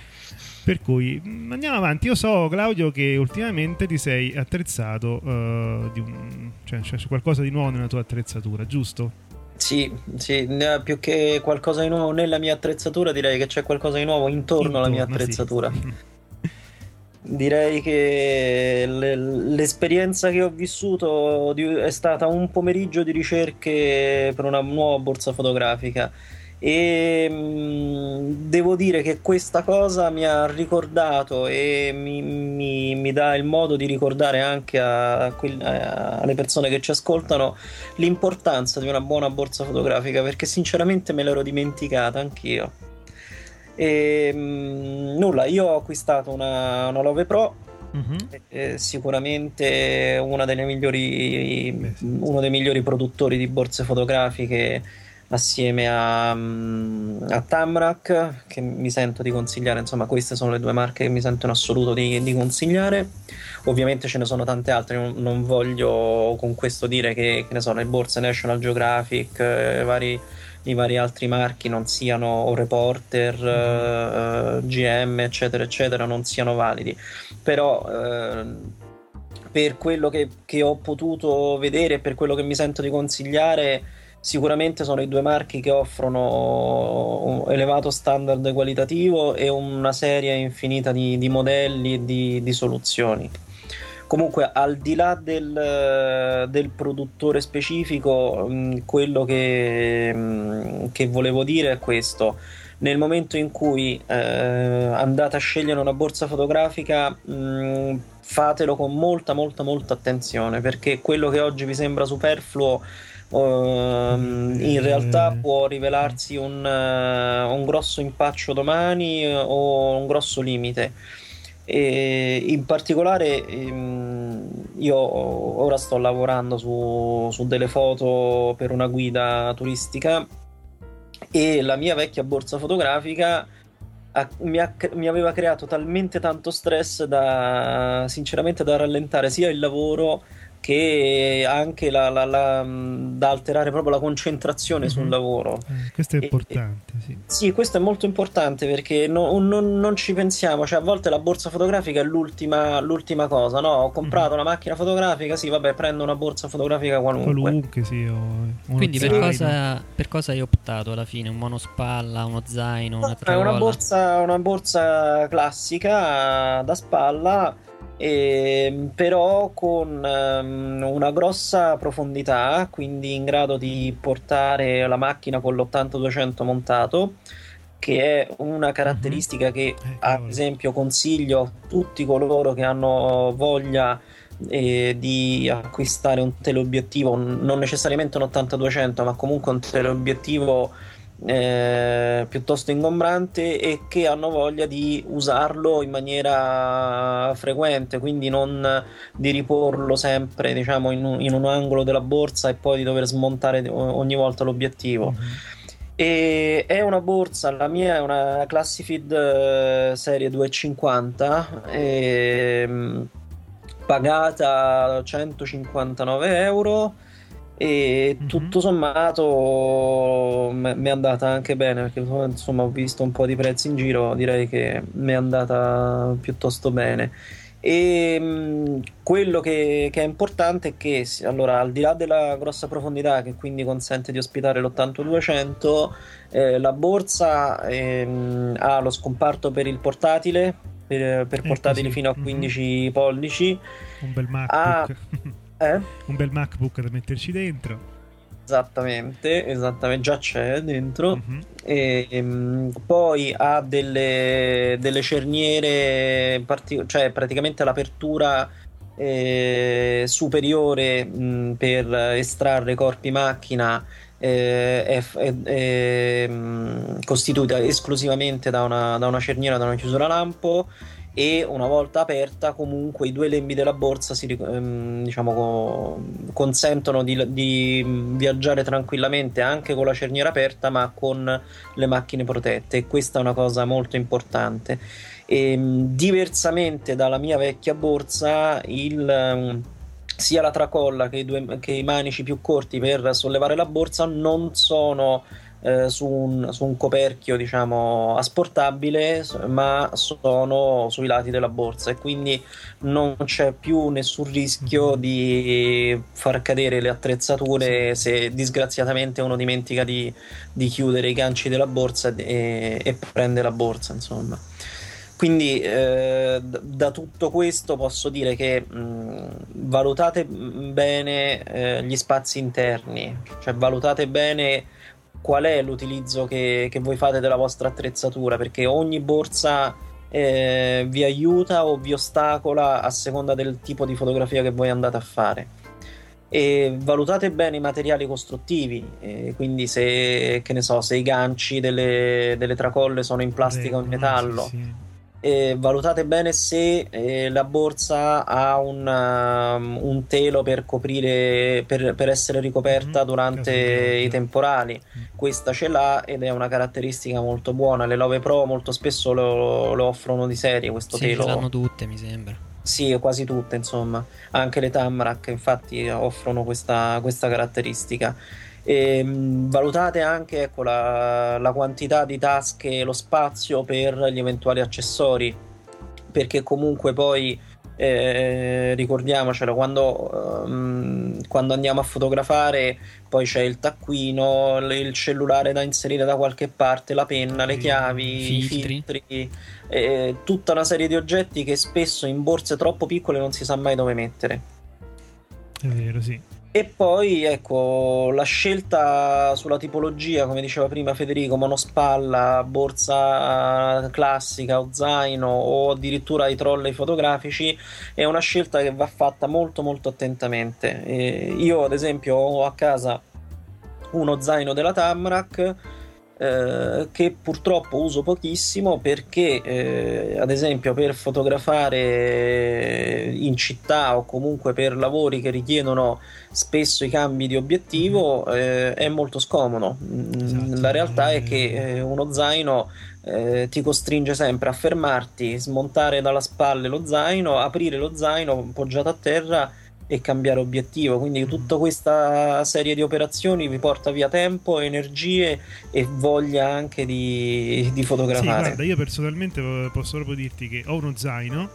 per cui mm, andiamo avanti io so Claudio che ultimamente ti sei attrezzato uh, un, cioè c'è qualcosa di nuovo nella tua attrezzatura giusto? Sì, sì, più che qualcosa di nuovo nella mia attrezzatura, direi che c'è qualcosa di nuovo intorno, intorno alla mia attrezzatura. Sì. direi che le- l'esperienza che ho vissuto è stata un pomeriggio di ricerche per una nuova borsa fotografica e mh, devo dire che questa cosa mi ha ricordato e mi, mi- mi dà il modo di ricordare anche a, a alle persone che ci ascoltano l'importanza di una buona borsa fotografica perché sinceramente me l'ero dimenticata anch'io. E, mh, nulla, io ho acquistato una, una Love Pro Mhm. eh, sicuramente una delle migliori, uno dei migliori produttori di borse fotografiche assieme a, mm, a Tamrac che mi sento di consigliare. Insomma queste sono le due marche che mi sento in assoluto di, di consigliare. Ovviamente ce ne sono tante altre non, non voglio con questo dire che, che ne so le borse National Geographic eh, vari, i vari altri marchi non siano o Reporter eh, GM eccetera eccetera non siano validi. Però ehm, per quello che, che ho potuto vedere e per quello che mi sento di consigliare sicuramente sono i due marchi che offrono un elevato standard qualitativo e una serie infinita di, di modelli e di, di soluzioni. Comunque al di là del, del produttore specifico quello che, che volevo dire è questo. Nel momento in cui eh, andate a scegliere una borsa fotografica mh, fatelo con molta molta molta attenzione perché quello che oggi vi sembra superfluo ehm, in realtà può rivelarsi un, eh, un grosso impaccio domani eh, o un grosso limite. E in particolare ehm, io ora sto lavorando su, su delle foto per una guida turistica e la mia vecchia borsa fotografica ha- mi, ha- mi aveva creato talmente tanto stress da sinceramente da rallentare sia il lavoro che anche la- la- la- da alterare proprio la concentrazione sul Mhm. lavoro. Eh, questo è E- importante, sì. Sì, questo è molto importante perché no- non, non ci pensiamo, cioè a volte la borsa fotografica è l'ultima, l'ultima cosa, no? Ho comprato una macchina fotografica, sì, vabbè, prendo una borsa fotografica qualunque. Qualunque, sì. Quindi per cosa, per cosa hai optato alla fine? Un monospalla, uno zaino, una È una tracolla? borsa, una borsa classica da spalla, e- però con ehm, una grossa profondità, quindi in grado di portare la macchina con l'80-200 montato, che è una caratteristica che Eh, ad esempio consiglio a tutti coloro che hanno voglia eh, di acquistare un teleobiettivo, non necessariamente un 80-200, ma comunque un teleobiettivo eh, piuttosto ingombrante e che hanno voglia di usarlo in maniera frequente, quindi non di riporlo sempre diciamo in un, in un angolo della borsa e poi di dover smontare ogni volta l'obiettivo. Mhm. E è una borsa, la mia è una Classifid eh, serie 250, ehm, pagata 159 euro e Mhm. tutto sommato mi è andata anche bene perché insomma ho visto un po' di prezzi in giro, direi che mi è andata piuttosto bene. E mh, quello che, che è importante è che, allora, al di là della grossa profondità, che quindi consente di ospitare l'8200, eh, la borsa ehm, ha lo scomparto per il portatile, per, per Ecco, portatili sì. fino a Mhm. 15 pollici. Un bel. MacBook. Eh? un bel MacBook da metterci dentro. Esattamente, esattamente, già c'è dentro. Mhm. E, ehm, poi ha delle, delle cerniere, parti- cioè praticamente l'apertura eh, superiore mh, per estrarre corpi macchina eh, è, è- è, mh, costituita esclusivamente da una, da una cerniera, da una chiusura lampo e una volta aperta comunque i due lembi della borsa si, ehm, diciamo, co- consentono di, di viaggiare tranquillamente anche con la cerniera aperta ma con le macchine protette. E questa è una cosa molto importante. Ehm, diversamente dalla mia vecchia borsa il, ehm, sia la tracolla che i, due, che i manici più corti per sollevare la borsa non sono eh, su, un, su un coperchio diciamo asportabile ma sono sui lati della borsa e quindi non c'è più nessun rischio Mhm. di far cadere le attrezzature se disgraziatamente uno dimentica di, di chiudere i ganci della borsa e, e prende la borsa insomma quindi eh, da tutto questo posso dire che mh, valutate bene eh, gli spazi interni, cioè valutate bene qual è l'utilizzo che, che voi fate della vostra attrezzatura, perché ogni borsa eh, vi aiuta o vi ostacola a seconda del tipo di fotografia che voi andate a fare. E valutate bene i materiali costruttivi, eh, quindi se, so, se, i ganci delle, delle, tracolle sono in plastica o in metallo. Sì, sì eh, valutate bene se eh, la borsa ha un, um, un, telo per coprire, per, per essere ricoperta mm, durante i temporali. Mm. Questa ce l'ha ed è una caratteristica molto buona. Le Love Pro molto spesso lo, lo offrono di serie questo sì, telo. Ce l'hanno tutte, mi sembra. Sì, quasi tutte, insomma. Anche le Tamrak infatti offrono questa, questa caratteristica. E, ehm, valutate anche ecco, la, la quantità di tasche e lo spazio per gli eventuali accessori perché comunque poi eh, ricordiamocelo quando, um, quando, andiamo a fotografare poi c'è il taccuino il cellulare da inserire da qualche parte la penna, le chiavi i filtri. eh, tutta una serie di oggetti che spesso in borse troppo piccole non si sa mai dove mettere. È vero sì e poi ecco la scelta sulla tipologia, come diceva prima Federico, monospalla, borsa classica o zaino o addirittura i trolley fotografici è una scelta che va fatta molto molto attentamente. E io ad esempio ho a casa uno zaino della Tamrac eh, che purtroppo uso pochissimo perché eh, ad esempio per fotografare in città o comunque per lavori che richiedono spesso i cambi di obiettivo eh, è molto scomodo mm, esatto. la realtà è che eh, uno zaino eh, ti costringe sempre a fermarti, smontare dalla spalle lo zaino, aprire lo zaino poggiato a terra e cambiare obiettivo. Quindi mm. tutta questa serie di operazioni vi porta via tempo, energie e voglia anche di, di fotografare. Sì, guarda, io personalmente posso proprio dirti che ho uno zaino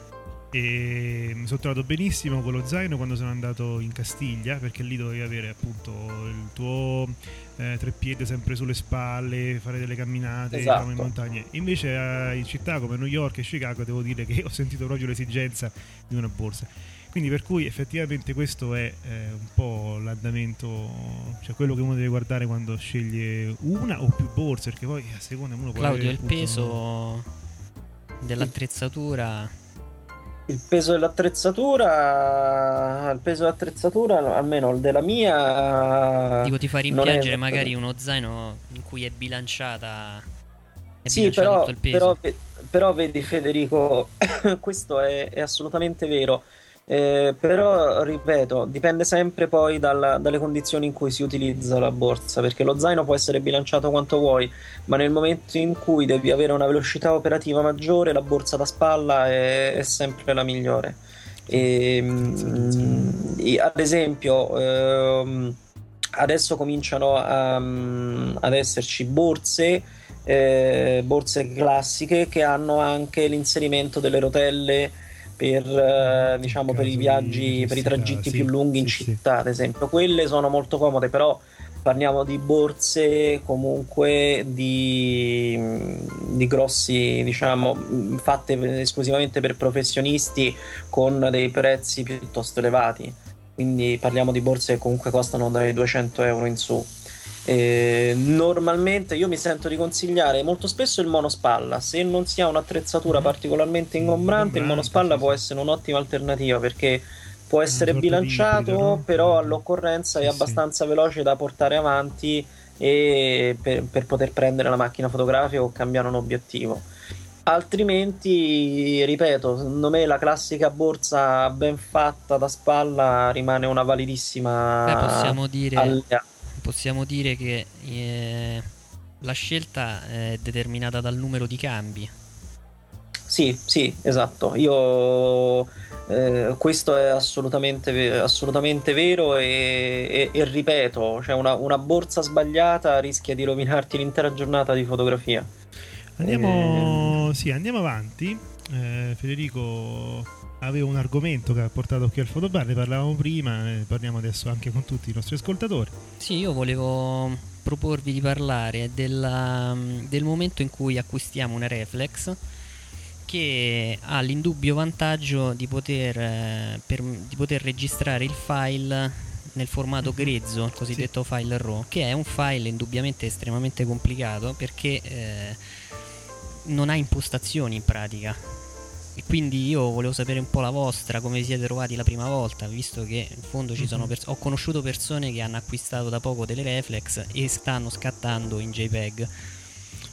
e mi sono trovato benissimo con lo zaino quando sono andato in Castiglia perché lì dovevi avere appunto il tuo eh, treppiede sempre sulle spalle fare delle camminate esatto. in montagne invece eh, in città come New York e Chicago devo dire che ho sentito proprio l'esigenza di una borsa quindi per cui effettivamente questo è eh, un po' l'andamento, cioè quello che uno deve guardare quando sceglie una o più borse, perché poi a seconda uno può Claudio, il peso dell'attrezzatura? Il peso dell'attrezzatura il peso dell'attrezzatura almeno della mia dico ti fa rimpiangere magari uno zaino in cui è bilanciata è sì però, però, però, vedi Federico questo è, è assolutamente vero eh, però ripeto, dipende sempre poi dalla, dalle condizioni in cui si utilizza la borsa, perché lo zaino può essere bilanciato quanto vuoi, ma nel momento in cui devi avere una velocità operativa maggiore, la borsa da spalla è, è sempre la migliore. E, mh, ad esempio, ehm, adesso cominciano a, um, ad esserci borse. Eh, borse classiche che hanno anche l'inserimento delle rotelle per, eh, diciamo, per i viaggi, per i tragitti sì, più lunghi in sì, città, sì. ad esempio. Quelle sono molto comode, però parliamo di borse comunque di, di grossi, diciamo, fatte esclusivamente per professionisti con dei prezzi piuttosto elevati. Quindi parliamo di borse che comunque costano dai 200 euro in su. Eh, normalmente io mi sento di consigliare molto spesso il monospalla. Se non si ha un'attrezzatura mm-hmm. particolarmente ingombrante, il monospalla può essere un'ottima alternativa perché può essere bilanciato, però all'occorrenza è abbastanza veloce da portare avanti e per, per, poter prendere la macchina fotografica o cambiare un obiettivo. Altrimenti, ripeto, secondo me la classica borsa ben fatta da spalla rimane una validissima Beh, possiamo dire alleata possiamo dire che eh, la scelta è determinata dal numero di cambi. Sì, sì, esatto. Io eh, questo è assolutamente, assolutamente vero e, e, e ripeto, cioè una, una, borsa sbagliata rischia di rovinarti l'intera giornata di fotografia. Andiamo, eh... sì, andiamo avanti. Eh, Federico aveva un argomento che ha portato qui al fotobar, ne parlavamo prima, ne parliamo adesso anche con tutti i nostri ascoltatori. Sì, io volevo proporvi di parlare della, del momento in cui acquistiamo una reflex che ha l'indubbio vantaggio di poter, eh, per, di poter registrare il file nel formato grezzo, il cosiddetto sì. file RAW, che è un file indubbiamente estremamente complicato perché eh, non ha impostazioni in pratica. E quindi io volevo sapere un po' la vostra, come vi siete trovati la prima volta, visto che in fondo ci sono mhm. pers- ho conosciuto persone che hanno acquistato da poco delle reflex e stanno scattando in JPEG.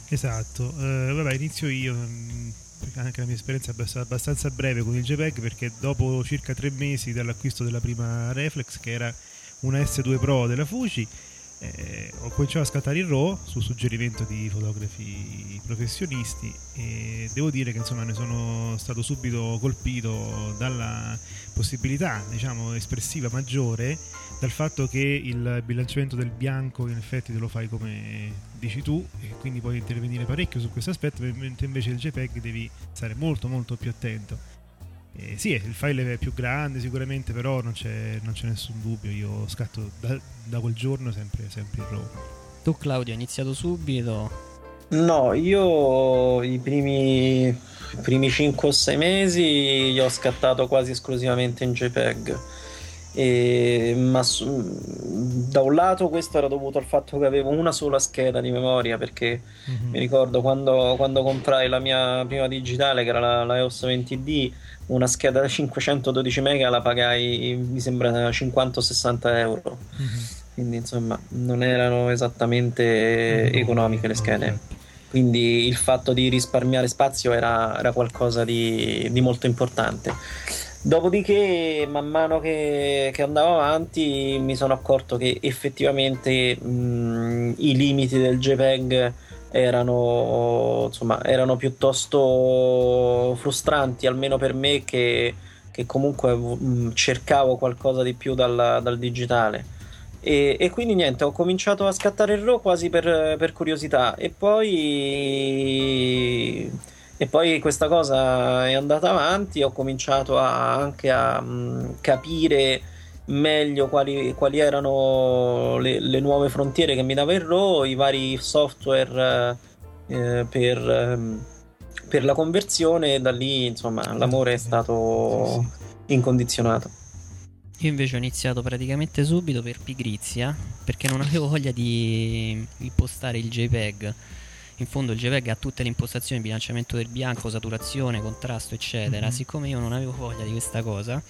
Esatto, uh, vabbè inizio io, mm, anche la mia esperienza è abbastanza breve con il JPEG perché dopo circa tre mesi dall'acquisto della prima reflex che era una S2 Pro della Fuji eh, ho cominciato a scattare il RAW su suggerimento di fotografi professionisti e devo dire che insomma ne sono stato subito colpito dalla possibilità diciamo espressiva maggiore dal fatto che il bilanciamento del bianco in effetti te lo fai come dici tu e quindi puoi intervenire parecchio su questo aspetto mentre invece il JPEG devi stare molto molto più attento eh, sì, il file è più grande sicuramente, però non c'è, non c'è nessun dubbio. Io scatto da, da quel giorno sempre, sempre il RAW. Tu, Claudio, hai iniziato subito? No, io i primi, i primi 5 o 6 mesi li ho scattato quasi esclusivamente in JPEG e, ma da un lato questo era dovuto al fatto che avevo una sola scheda di memoria perché mm-hmm. mi ricordo quando, quando, comprai la mia prima digitale che era la, la EOS 20D una scheda da 512 mega la pagai mi sembra 50-60 euro mm-hmm. quindi insomma non erano esattamente mm-hmm. economiche le schede quindi il fatto di risparmiare spazio era, era qualcosa di, di molto importante Dopodiché, man mano che, che, andavo avanti, mi sono accorto che effettivamente mh, i limiti del JPEG erano, insomma, erano piuttosto frustranti, almeno per me che, che comunque mh, cercavo qualcosa di più dal, dal digitale. E, e, quindi niente, ho cominciato a scattare il RAW quasi per, per curiosità e poi e poi questa cosa è andata avanti, ho cominciato a, anche a mh, mm, capire meglio quali, quali erano le, le, nuove frontiere che mi dava il RAW, i vari software eh, per, eh, per, la conversione e da lì insomma l'amore è stato incondizionato. Io invece ho iniziato praticamente subito per pigrizia perché non avevo voglia di impostare il JPEG in fondo il JPEG ha tutte le impostazioni, bilanciamento del bianco, saturazione, contrasto, eccetera. Mm-hmm. Siccome io non avevo voglia di questa cosa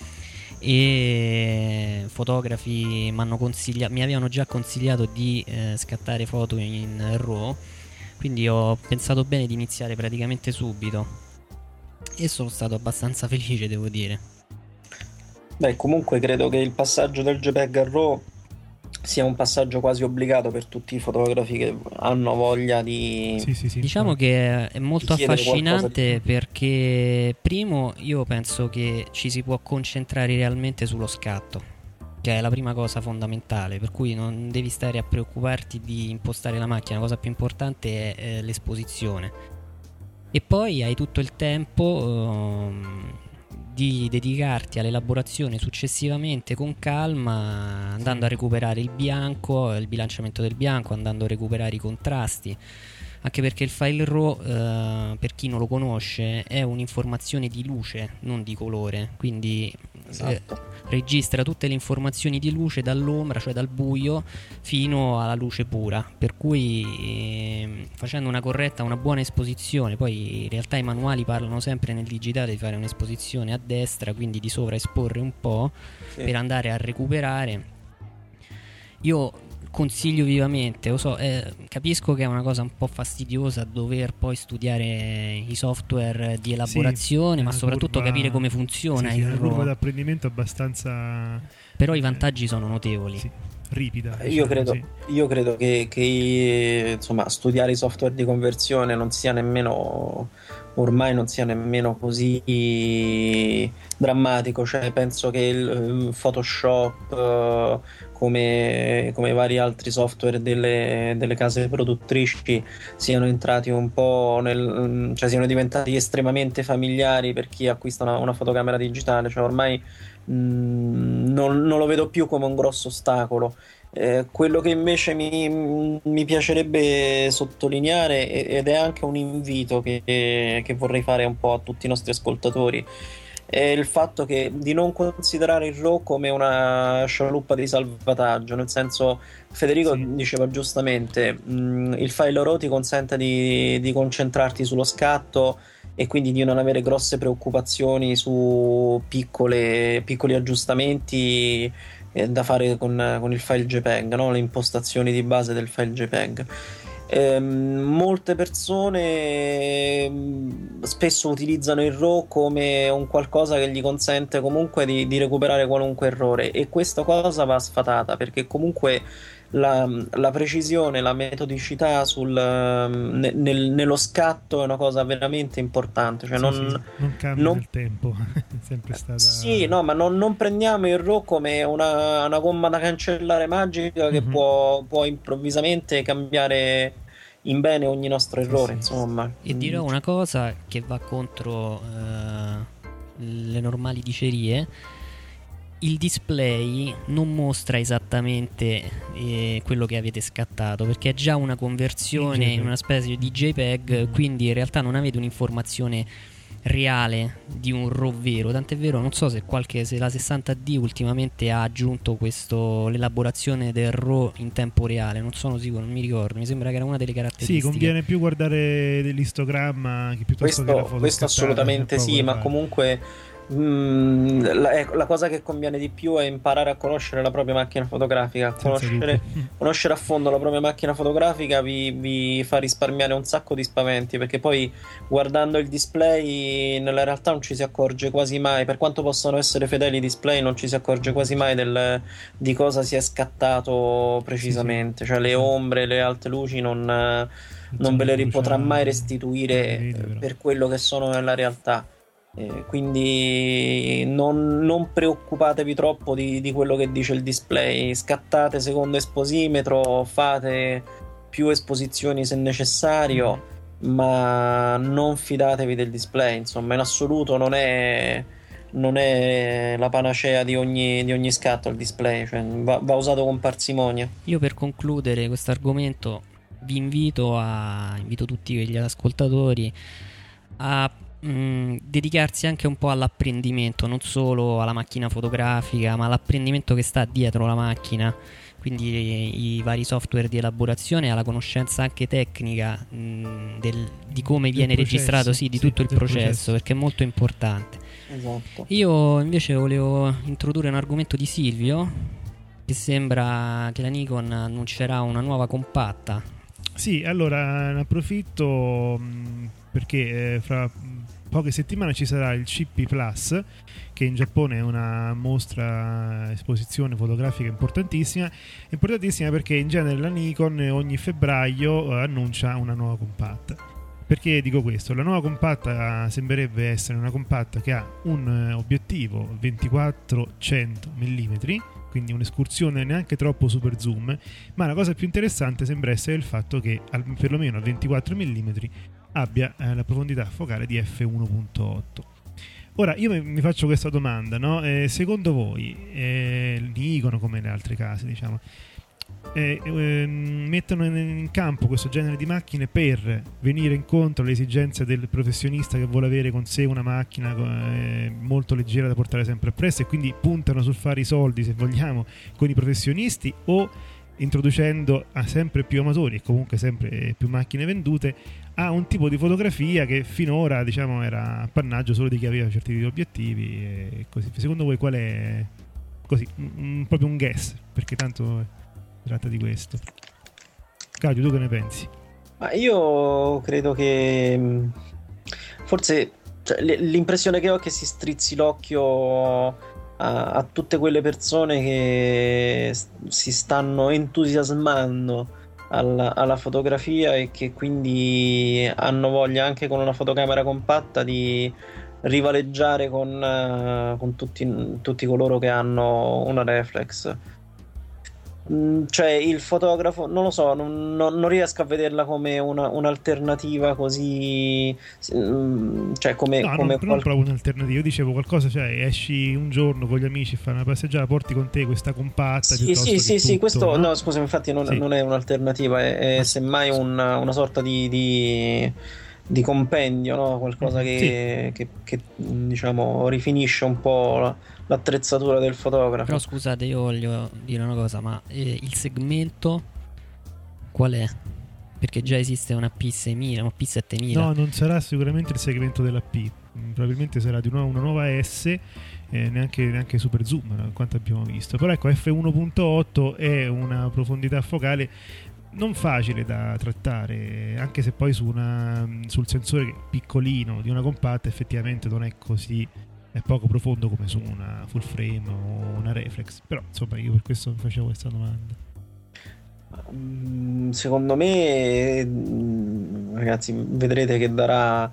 e fotografi mi avevano già consigliato di eh, scattare foto in RAW, quindi ho pensato bene di iniziare praticamente subito e sono stato abbastanza felice, devo dire. Beh, comunque credo che il passaggio del JPEG a RAW sia un passaggio quasi obbligato per tutti i fotografi che hanno voglia di... Sì, sì, sì. Diciamo che è molto affascinante perché primo io penso che ci si può concentrare realmente sullo scatto che è la prima cosa fondamentale, per cui non devi stare a preoccuparti di impostare la macchina, la cosa più importante è, è l'esposizione. E poi hai tutto il tempo um, di dedicarti all'elaborazione successivamente con calma, andando a recuperare il bianco, il bilanciamento del bianco, andando a recuperare i contrasti. Anche perché il file RAW, eh, per chi non lo conosce, è un'informazione di luce, non di colore. Quindi esatto. eh, registra tutte le informazioni di luce dall'ombra, cioè dal buio, fino alla luce pura. Per cui eh, facendo una corretta, una buona esposizione, poi in realtà i manuali parlano sempre nel digitale di fare un'esposizione a destra, quindi di sovraesporre un po' sì. per andare a recuperare. Io consiglio vivamente, lo so, eh, capisco che è una cosa un po' fastidiosa dover poi studiare i software di elaborazione, sì, ma soprattutto curva, capire come funziona sì, il sì, curva d'apprendimento abbastanza Però i vantaggi sono notevoli. Sì, ripida. Diciamo io credo, io credo che, che insomma, studiare i software di conversione non sia nemmeno ormai non sia nemmeno così drammatico, cioè penso che il Photoshop uh, come, come vari altri software delle, delle, case produttrici siano entrati un po' nel cioè siano diventati estremamente familiari per chi acquista una, una fotocamera digitale, cioè ormai mh, non, non, lo vedo più come un grosso ostacolo. Eh, quello che invece mi, mi, piacerebbe sottolineare ed è anche un invito che, che, vorrei fare un po' a tutti i nostri ascoltatori è il fatto che di non considerare il RAW come una scialuppa di salvataggio nel senso Federico sì. diceva giustamente mh, mm, il file RAW ti consente di, di concentrarti sullo scatto e quindi di non avere grosse preoccupazioni su piccole, piccoli aggiustamenti da fare con, con, il file JPEG, no? le impostazioni di base del file JPEG. Eh, molte persone mm, spesso utilizzano il RAW come un qualcosa che gli consente comunque di, di recuperare qualunque errore e questa cosa va sfatata perché comunque la, la, precisione, la metodicità sul, ne, nel, nello scatto è una cosa veramente importante. Cioè sì, non, sì, non cambia non... nel tempo, è sempre stata. Sì, no, ma non, non prendiamo il RAW come una, una, gomma da cancellare magica che mm-hmm. può, può, improvvisamente cambiare in bene ogni nostro errore. Sì, insomma, e dirò una cosa che va contro uh, le normali dicerie il display non mostra esattamente eh, quello che avete scattato perché è già una conversione in una specie di JPEG, quindi in realtà non avete un'informazione reale di un RAW vero. Tant'è vero, non so se, qualche, se la 60D ultimamente ha aggiunto questo, l'elaborazione del RAW in tempo reale. Non sono sicuro, non mi ricordo. Mi sembra che era una delle caratteristiche. Sì, conviene più guardare l'istogramma che piuttosto questo, che la foto. Questo assolutamente sì, ma comunque Mm, la, ecco, la, cosa che conviene di più è imparare a conoscere la propria macchina fotografica. Conoscere, conoscere a fondo la propria macchina fotografica vi, vi, fa risparmiare un sacco di spaventi perché poi guardando il display nella realtà non ci si accorge quasi mai, per quanto possano essere fedeli i display, non ci si accorge quasi mai del, di cosa si è scattato precisamente, sì, sì. cioè le ombre, le alte luci non, non ve le potrà mai restituire per quello che sono nella realtà. Eh, quindi non, non, preoccupatevi troppo di, di, quello che dice il display. Scattate secondo esposimetro, fate più esposizioni se necessario, ma non fidatevi del display. Insomma, in assoluto non è, non è la panacea di ogni, di ogni, scatto il display, cioè va, va usato con parsimonia. Io per concludere questo argomento vi invito a invito tutti gli ascoltatori a mh, mm, dedicarsi anche un po' all'apprendimento, non solo alla macchina fotografica, ma all'apprendimento che sta dietro la macchina, quindi i vari software di elaborazione, alla conoscenza anche tecnica mh, mm, del, di come del viene processo, registrato, sì, di sì, tutto il processo, processo, perché è molto importante. Esatto. Io invece volevo introdurre un argomento di Silvio, che sembra che la Nikon annuncerà una nuova compatta. Sì, allora ne approfitto mm, perché eh, fra poche settimane ci sarà il CP Plus, che in Giappone è una mostra esposizione fotografica importantissima. Importantissima perché in genere la Nikon ogni febbraio eh, annuncia una nuova compatta. Perché dico questo? La nuova compatta sembrerebbe essere una compatta che ha un eh, obiettivo 2400 mm, quindi un'escursione neanche troppo super zoom, ma la cosa più interessante sembra essere il fatto che perlomeno a 24 mm abbia eh, la profondità focale di f1.8. Ora io mi faccio questa domanda, no? eh, secondo voi eh, Nikon come le altre case diciamo eh, ehm, mettono in campo questo genere di macchine per venire incontro alle esigenze del professionista che vuole avere con sé una macchina eh, molto leggera da portare sempre appresso e quindi puntano sul fare i soldi se vogliamo con i professionisti o introducendo a sempre più amatori e comunque sempre più macchine vendute a un tipo di fotografia che finora diciamo era appannaggio solo di chi aveva certi obiettivi e così. Secondo voi qual è così, un, proprio un guess, perché tanto si tratta di questo. Claudio, tu che ne pensi? Ma io credo che mm, forse cioè, l'impressione che ho è che si strizzi l'occhio a, a tutte quelle persone che si stanno entusiasmando alla, alla, fotografia e che quindi hanno voglia anche con una fotocamera compatta di rivaleggiare con, uh, con tutti, tutti, coloro che hanno una reflex. Mm, cioè il fotografo, non lo so, non, non, non riesco a vederla come una, un'alternativa così, mm, cioè come... No, come non, qual... non proprio un'alternativa, io dicevo qualcosa, cioè esci un giorno con gli amici, fai una passeggiata, porti con te questa compatta. Sì, sì, sì, sì, questo, no, scusa, infatti non, sì. non è un'alternativa, è, è semmai una, una sorta di... di di compendio, no? qualcosa che, sì. che, che, diciamo rifinisce un po' l'attrezzatura del fotografo. Però scusate, io voglio dire una cosa, ma eh, il segmento qual è? Perché già esiste una P6000, una P7000. No, non sarà sicuramente il segmento della P, probabilmente sarà di nuovo una nuova S. Eh, neanche, neanche, super zoom quanto abbiamo visto però ecco f1.8 è una profondità focale non facile da trattare, anche se poi su una, sul sensore piccolino di una compatta effettivamente non è così è poco profondo come su una full frame o una reflex. Però insomma io per questo mi facevo questa domanda. Mm, secondo me, mm, ragazzi, vedrete che darà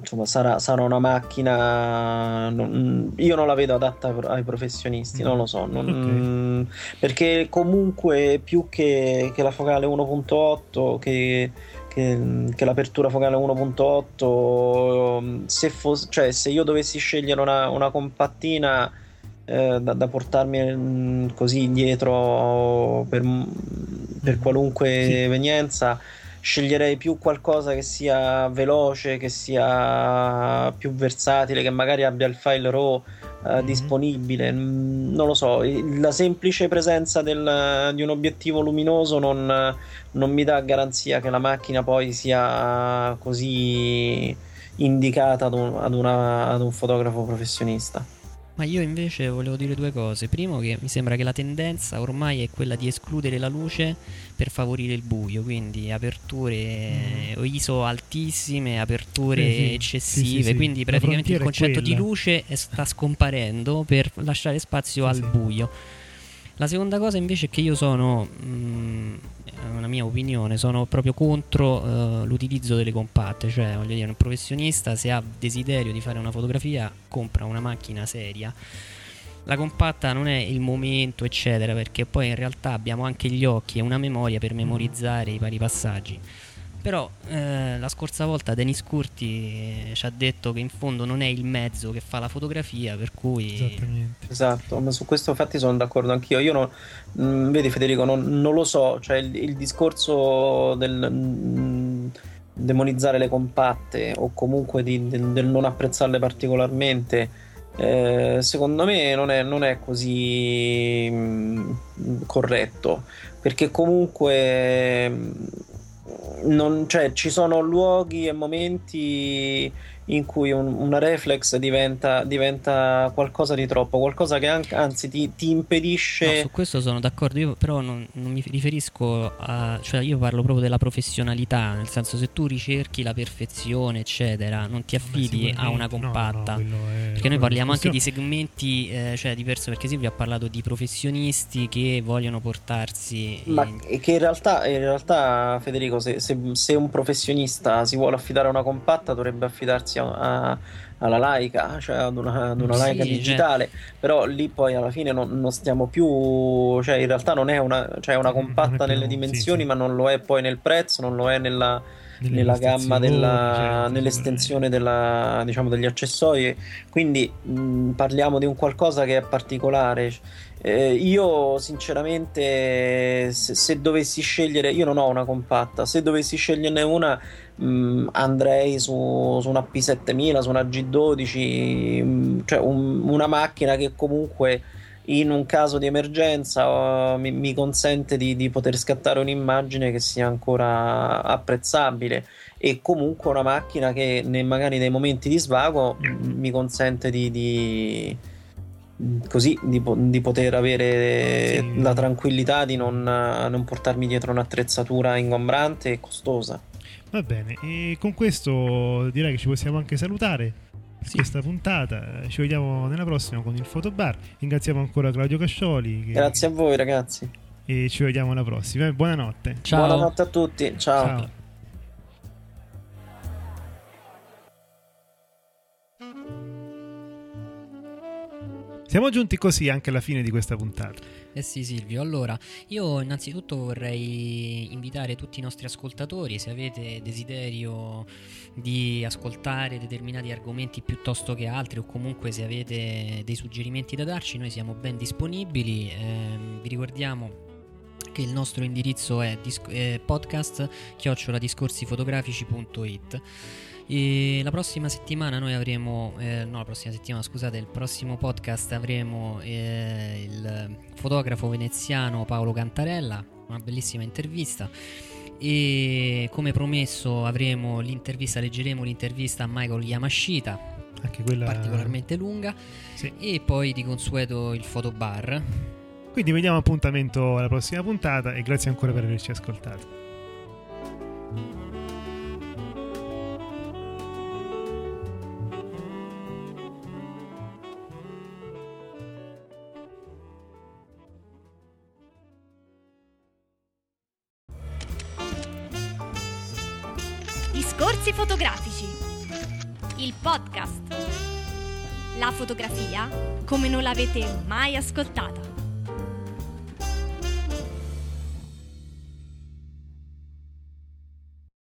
insomma sarà, sarà una macchina non, io non la vedo adatta ai professionisti mm. non lo so non, okay. perché comunque più che, che la focale 1.8 che, che, che, l'apertura focale 1.8 se, fosse, cioè, se io dovessi scegliere una, una compattina eh, da, da, portarmi mm, così indietro per, per qualunque sì. evenienza sceglierei più qualcosa che sia veloce, che sia più versatile, che magari abbia il file RAW Uh, mm-hmm. disponibile. Mm, non lo so, la semplice presenza del, di un obiettivo luminoso non, non, mi dà garanzia che la macchina poi sia così indicata ad un, ad una, ad un fotografo professionista. Ma io invece volevo dire due cose. Primo che mi sembra che la tendenza ormai è quella di escludere la luce per favorire il buio, quindi aperture mm. ISO altissime, aperture sì, sì, eccessive, sì, quindi praticamente il concetto di luce sta scomparendo per lasciare spazio al buio. La seconda cosa invece è che io sono, mh, mm, una mia opinione, sono proprio contro uh, l'utilizzo delle compatte, cioè voglio dire un professionista se ha desiderio di fare una fotografia compra una macchina seria. La compatta non è il momento, eccetera, perché poi in realtà abbiamo anche gli occhi e una memoria per memorizzare i vari passaggi. Però eh, la scorsa volta Denis Curti eh, ci ha detto che in fondo non è il mezzo che fa la fotografia, per cui... Esattamente. Esatto, ma su questo infatti sono d'accordo anch'io. Io non, mh, mm, vedi Federico, non, non, lo so, cioè il, il discorso del... Mh, mm, demonizzare le compatte o comunque di, del, del non apprezzarle particolarmente eh, secondo me non è, non è così mh, mm, corretto perché comunque non, cioè, ci sono luoghi e momenti in cui un, una reflex diventa, diventa, qualcosa di troppo, qualcosa che anche, anzi ti, ti impedisce. No, su questo sono d'accordo, io però non, non, mi riferisco a. cioè io parlo proprio della professionalità, nel senso se tu ricerchi la perfezione, eccetera, non ti affidi a una compatta. No, no, perché noi parliamo anche di segmenti, eh, cioè diverso, perché Silvio ha parlato di professionisti che vogliono portarsi. Ma in... che in realtà, in realtà Federico, se, se, se un professionista si vuole affidare a una compatta, dovrebbe affidarsi a, alla laica, cioè ad una, ad una laica sì, digitale, cioè... però lì poi alla fine non, non, stiamo più, cioè in realtà non è una, cioè una compatta più, nelle dimensioni, sì, sì. ma non lo è poi nel prezzo, non lo è nella, nella gamma della, certo, nell'estensione della, diciamo, degli accessori. Quindi mh, parliamo di un qualcosa che è particolare. Eh, io sinceramente se, se, dovessi scegliere io non ho una compatta se dovessi sceglierne una mh, andrei su, su, una P7000 su una G12 mh, cioè un, una macchina che comunque in un caso di emergenza uh, mi, mi, consente di, di, poter scattare un'immagine che sia ancora apprezzabile e comunque una macchina che ne, magari nei momenti di svago mi consente di, di così di, di, poter avere sì. la tranquillità di non, non portarmi dietro un'attrezzatura ingombrante e costosa. Va bene, e con questo direi che ci possiamo anche salutare sì. questa puntata. Ci vediamo nella prossima con il Fotobar. Ringraziamo ancora Claudio Cascioli. Che... Grazie a voi, ragazzi. E ci vediamo alla prossima. Buonanotte. Ciao. Buonanotte a tutti. Ciao. Ciao. Siamo giunti così anche alla fine di questa puntata. Eh sì Silvio, allora io innanzitutto vorrei invitare tutti i nostri ascoltatori, se avete desiderio di ascoltare determinati argomenti piuttosto che altri o comunque se avete dei suggerimenti da darci, noi siamo ben disponibili, eh, vi ricordiamo che il nostro indirizzo è, disc- è podcast chioccioladiscorsifotografici.it e la prossima settimana noi avremo, eh, no la prossima settimana scusate, il prossimo podcast avremo eh, il fotografo veneziano Paolo Cantarella, una bellissima intervista e come promesso avremo l'intervista, leggeremo l'intervista a Michael Yamashita, Anche quella particolarmente lunga, Sì. e poi di consueto il fotobar. Quindi vediamo appuntamento alla prossima puntata e grazie ancora per averci ascoltato. Discorsi fotografici. Il podcast. La fotografia come non l'avete mai ascoltata.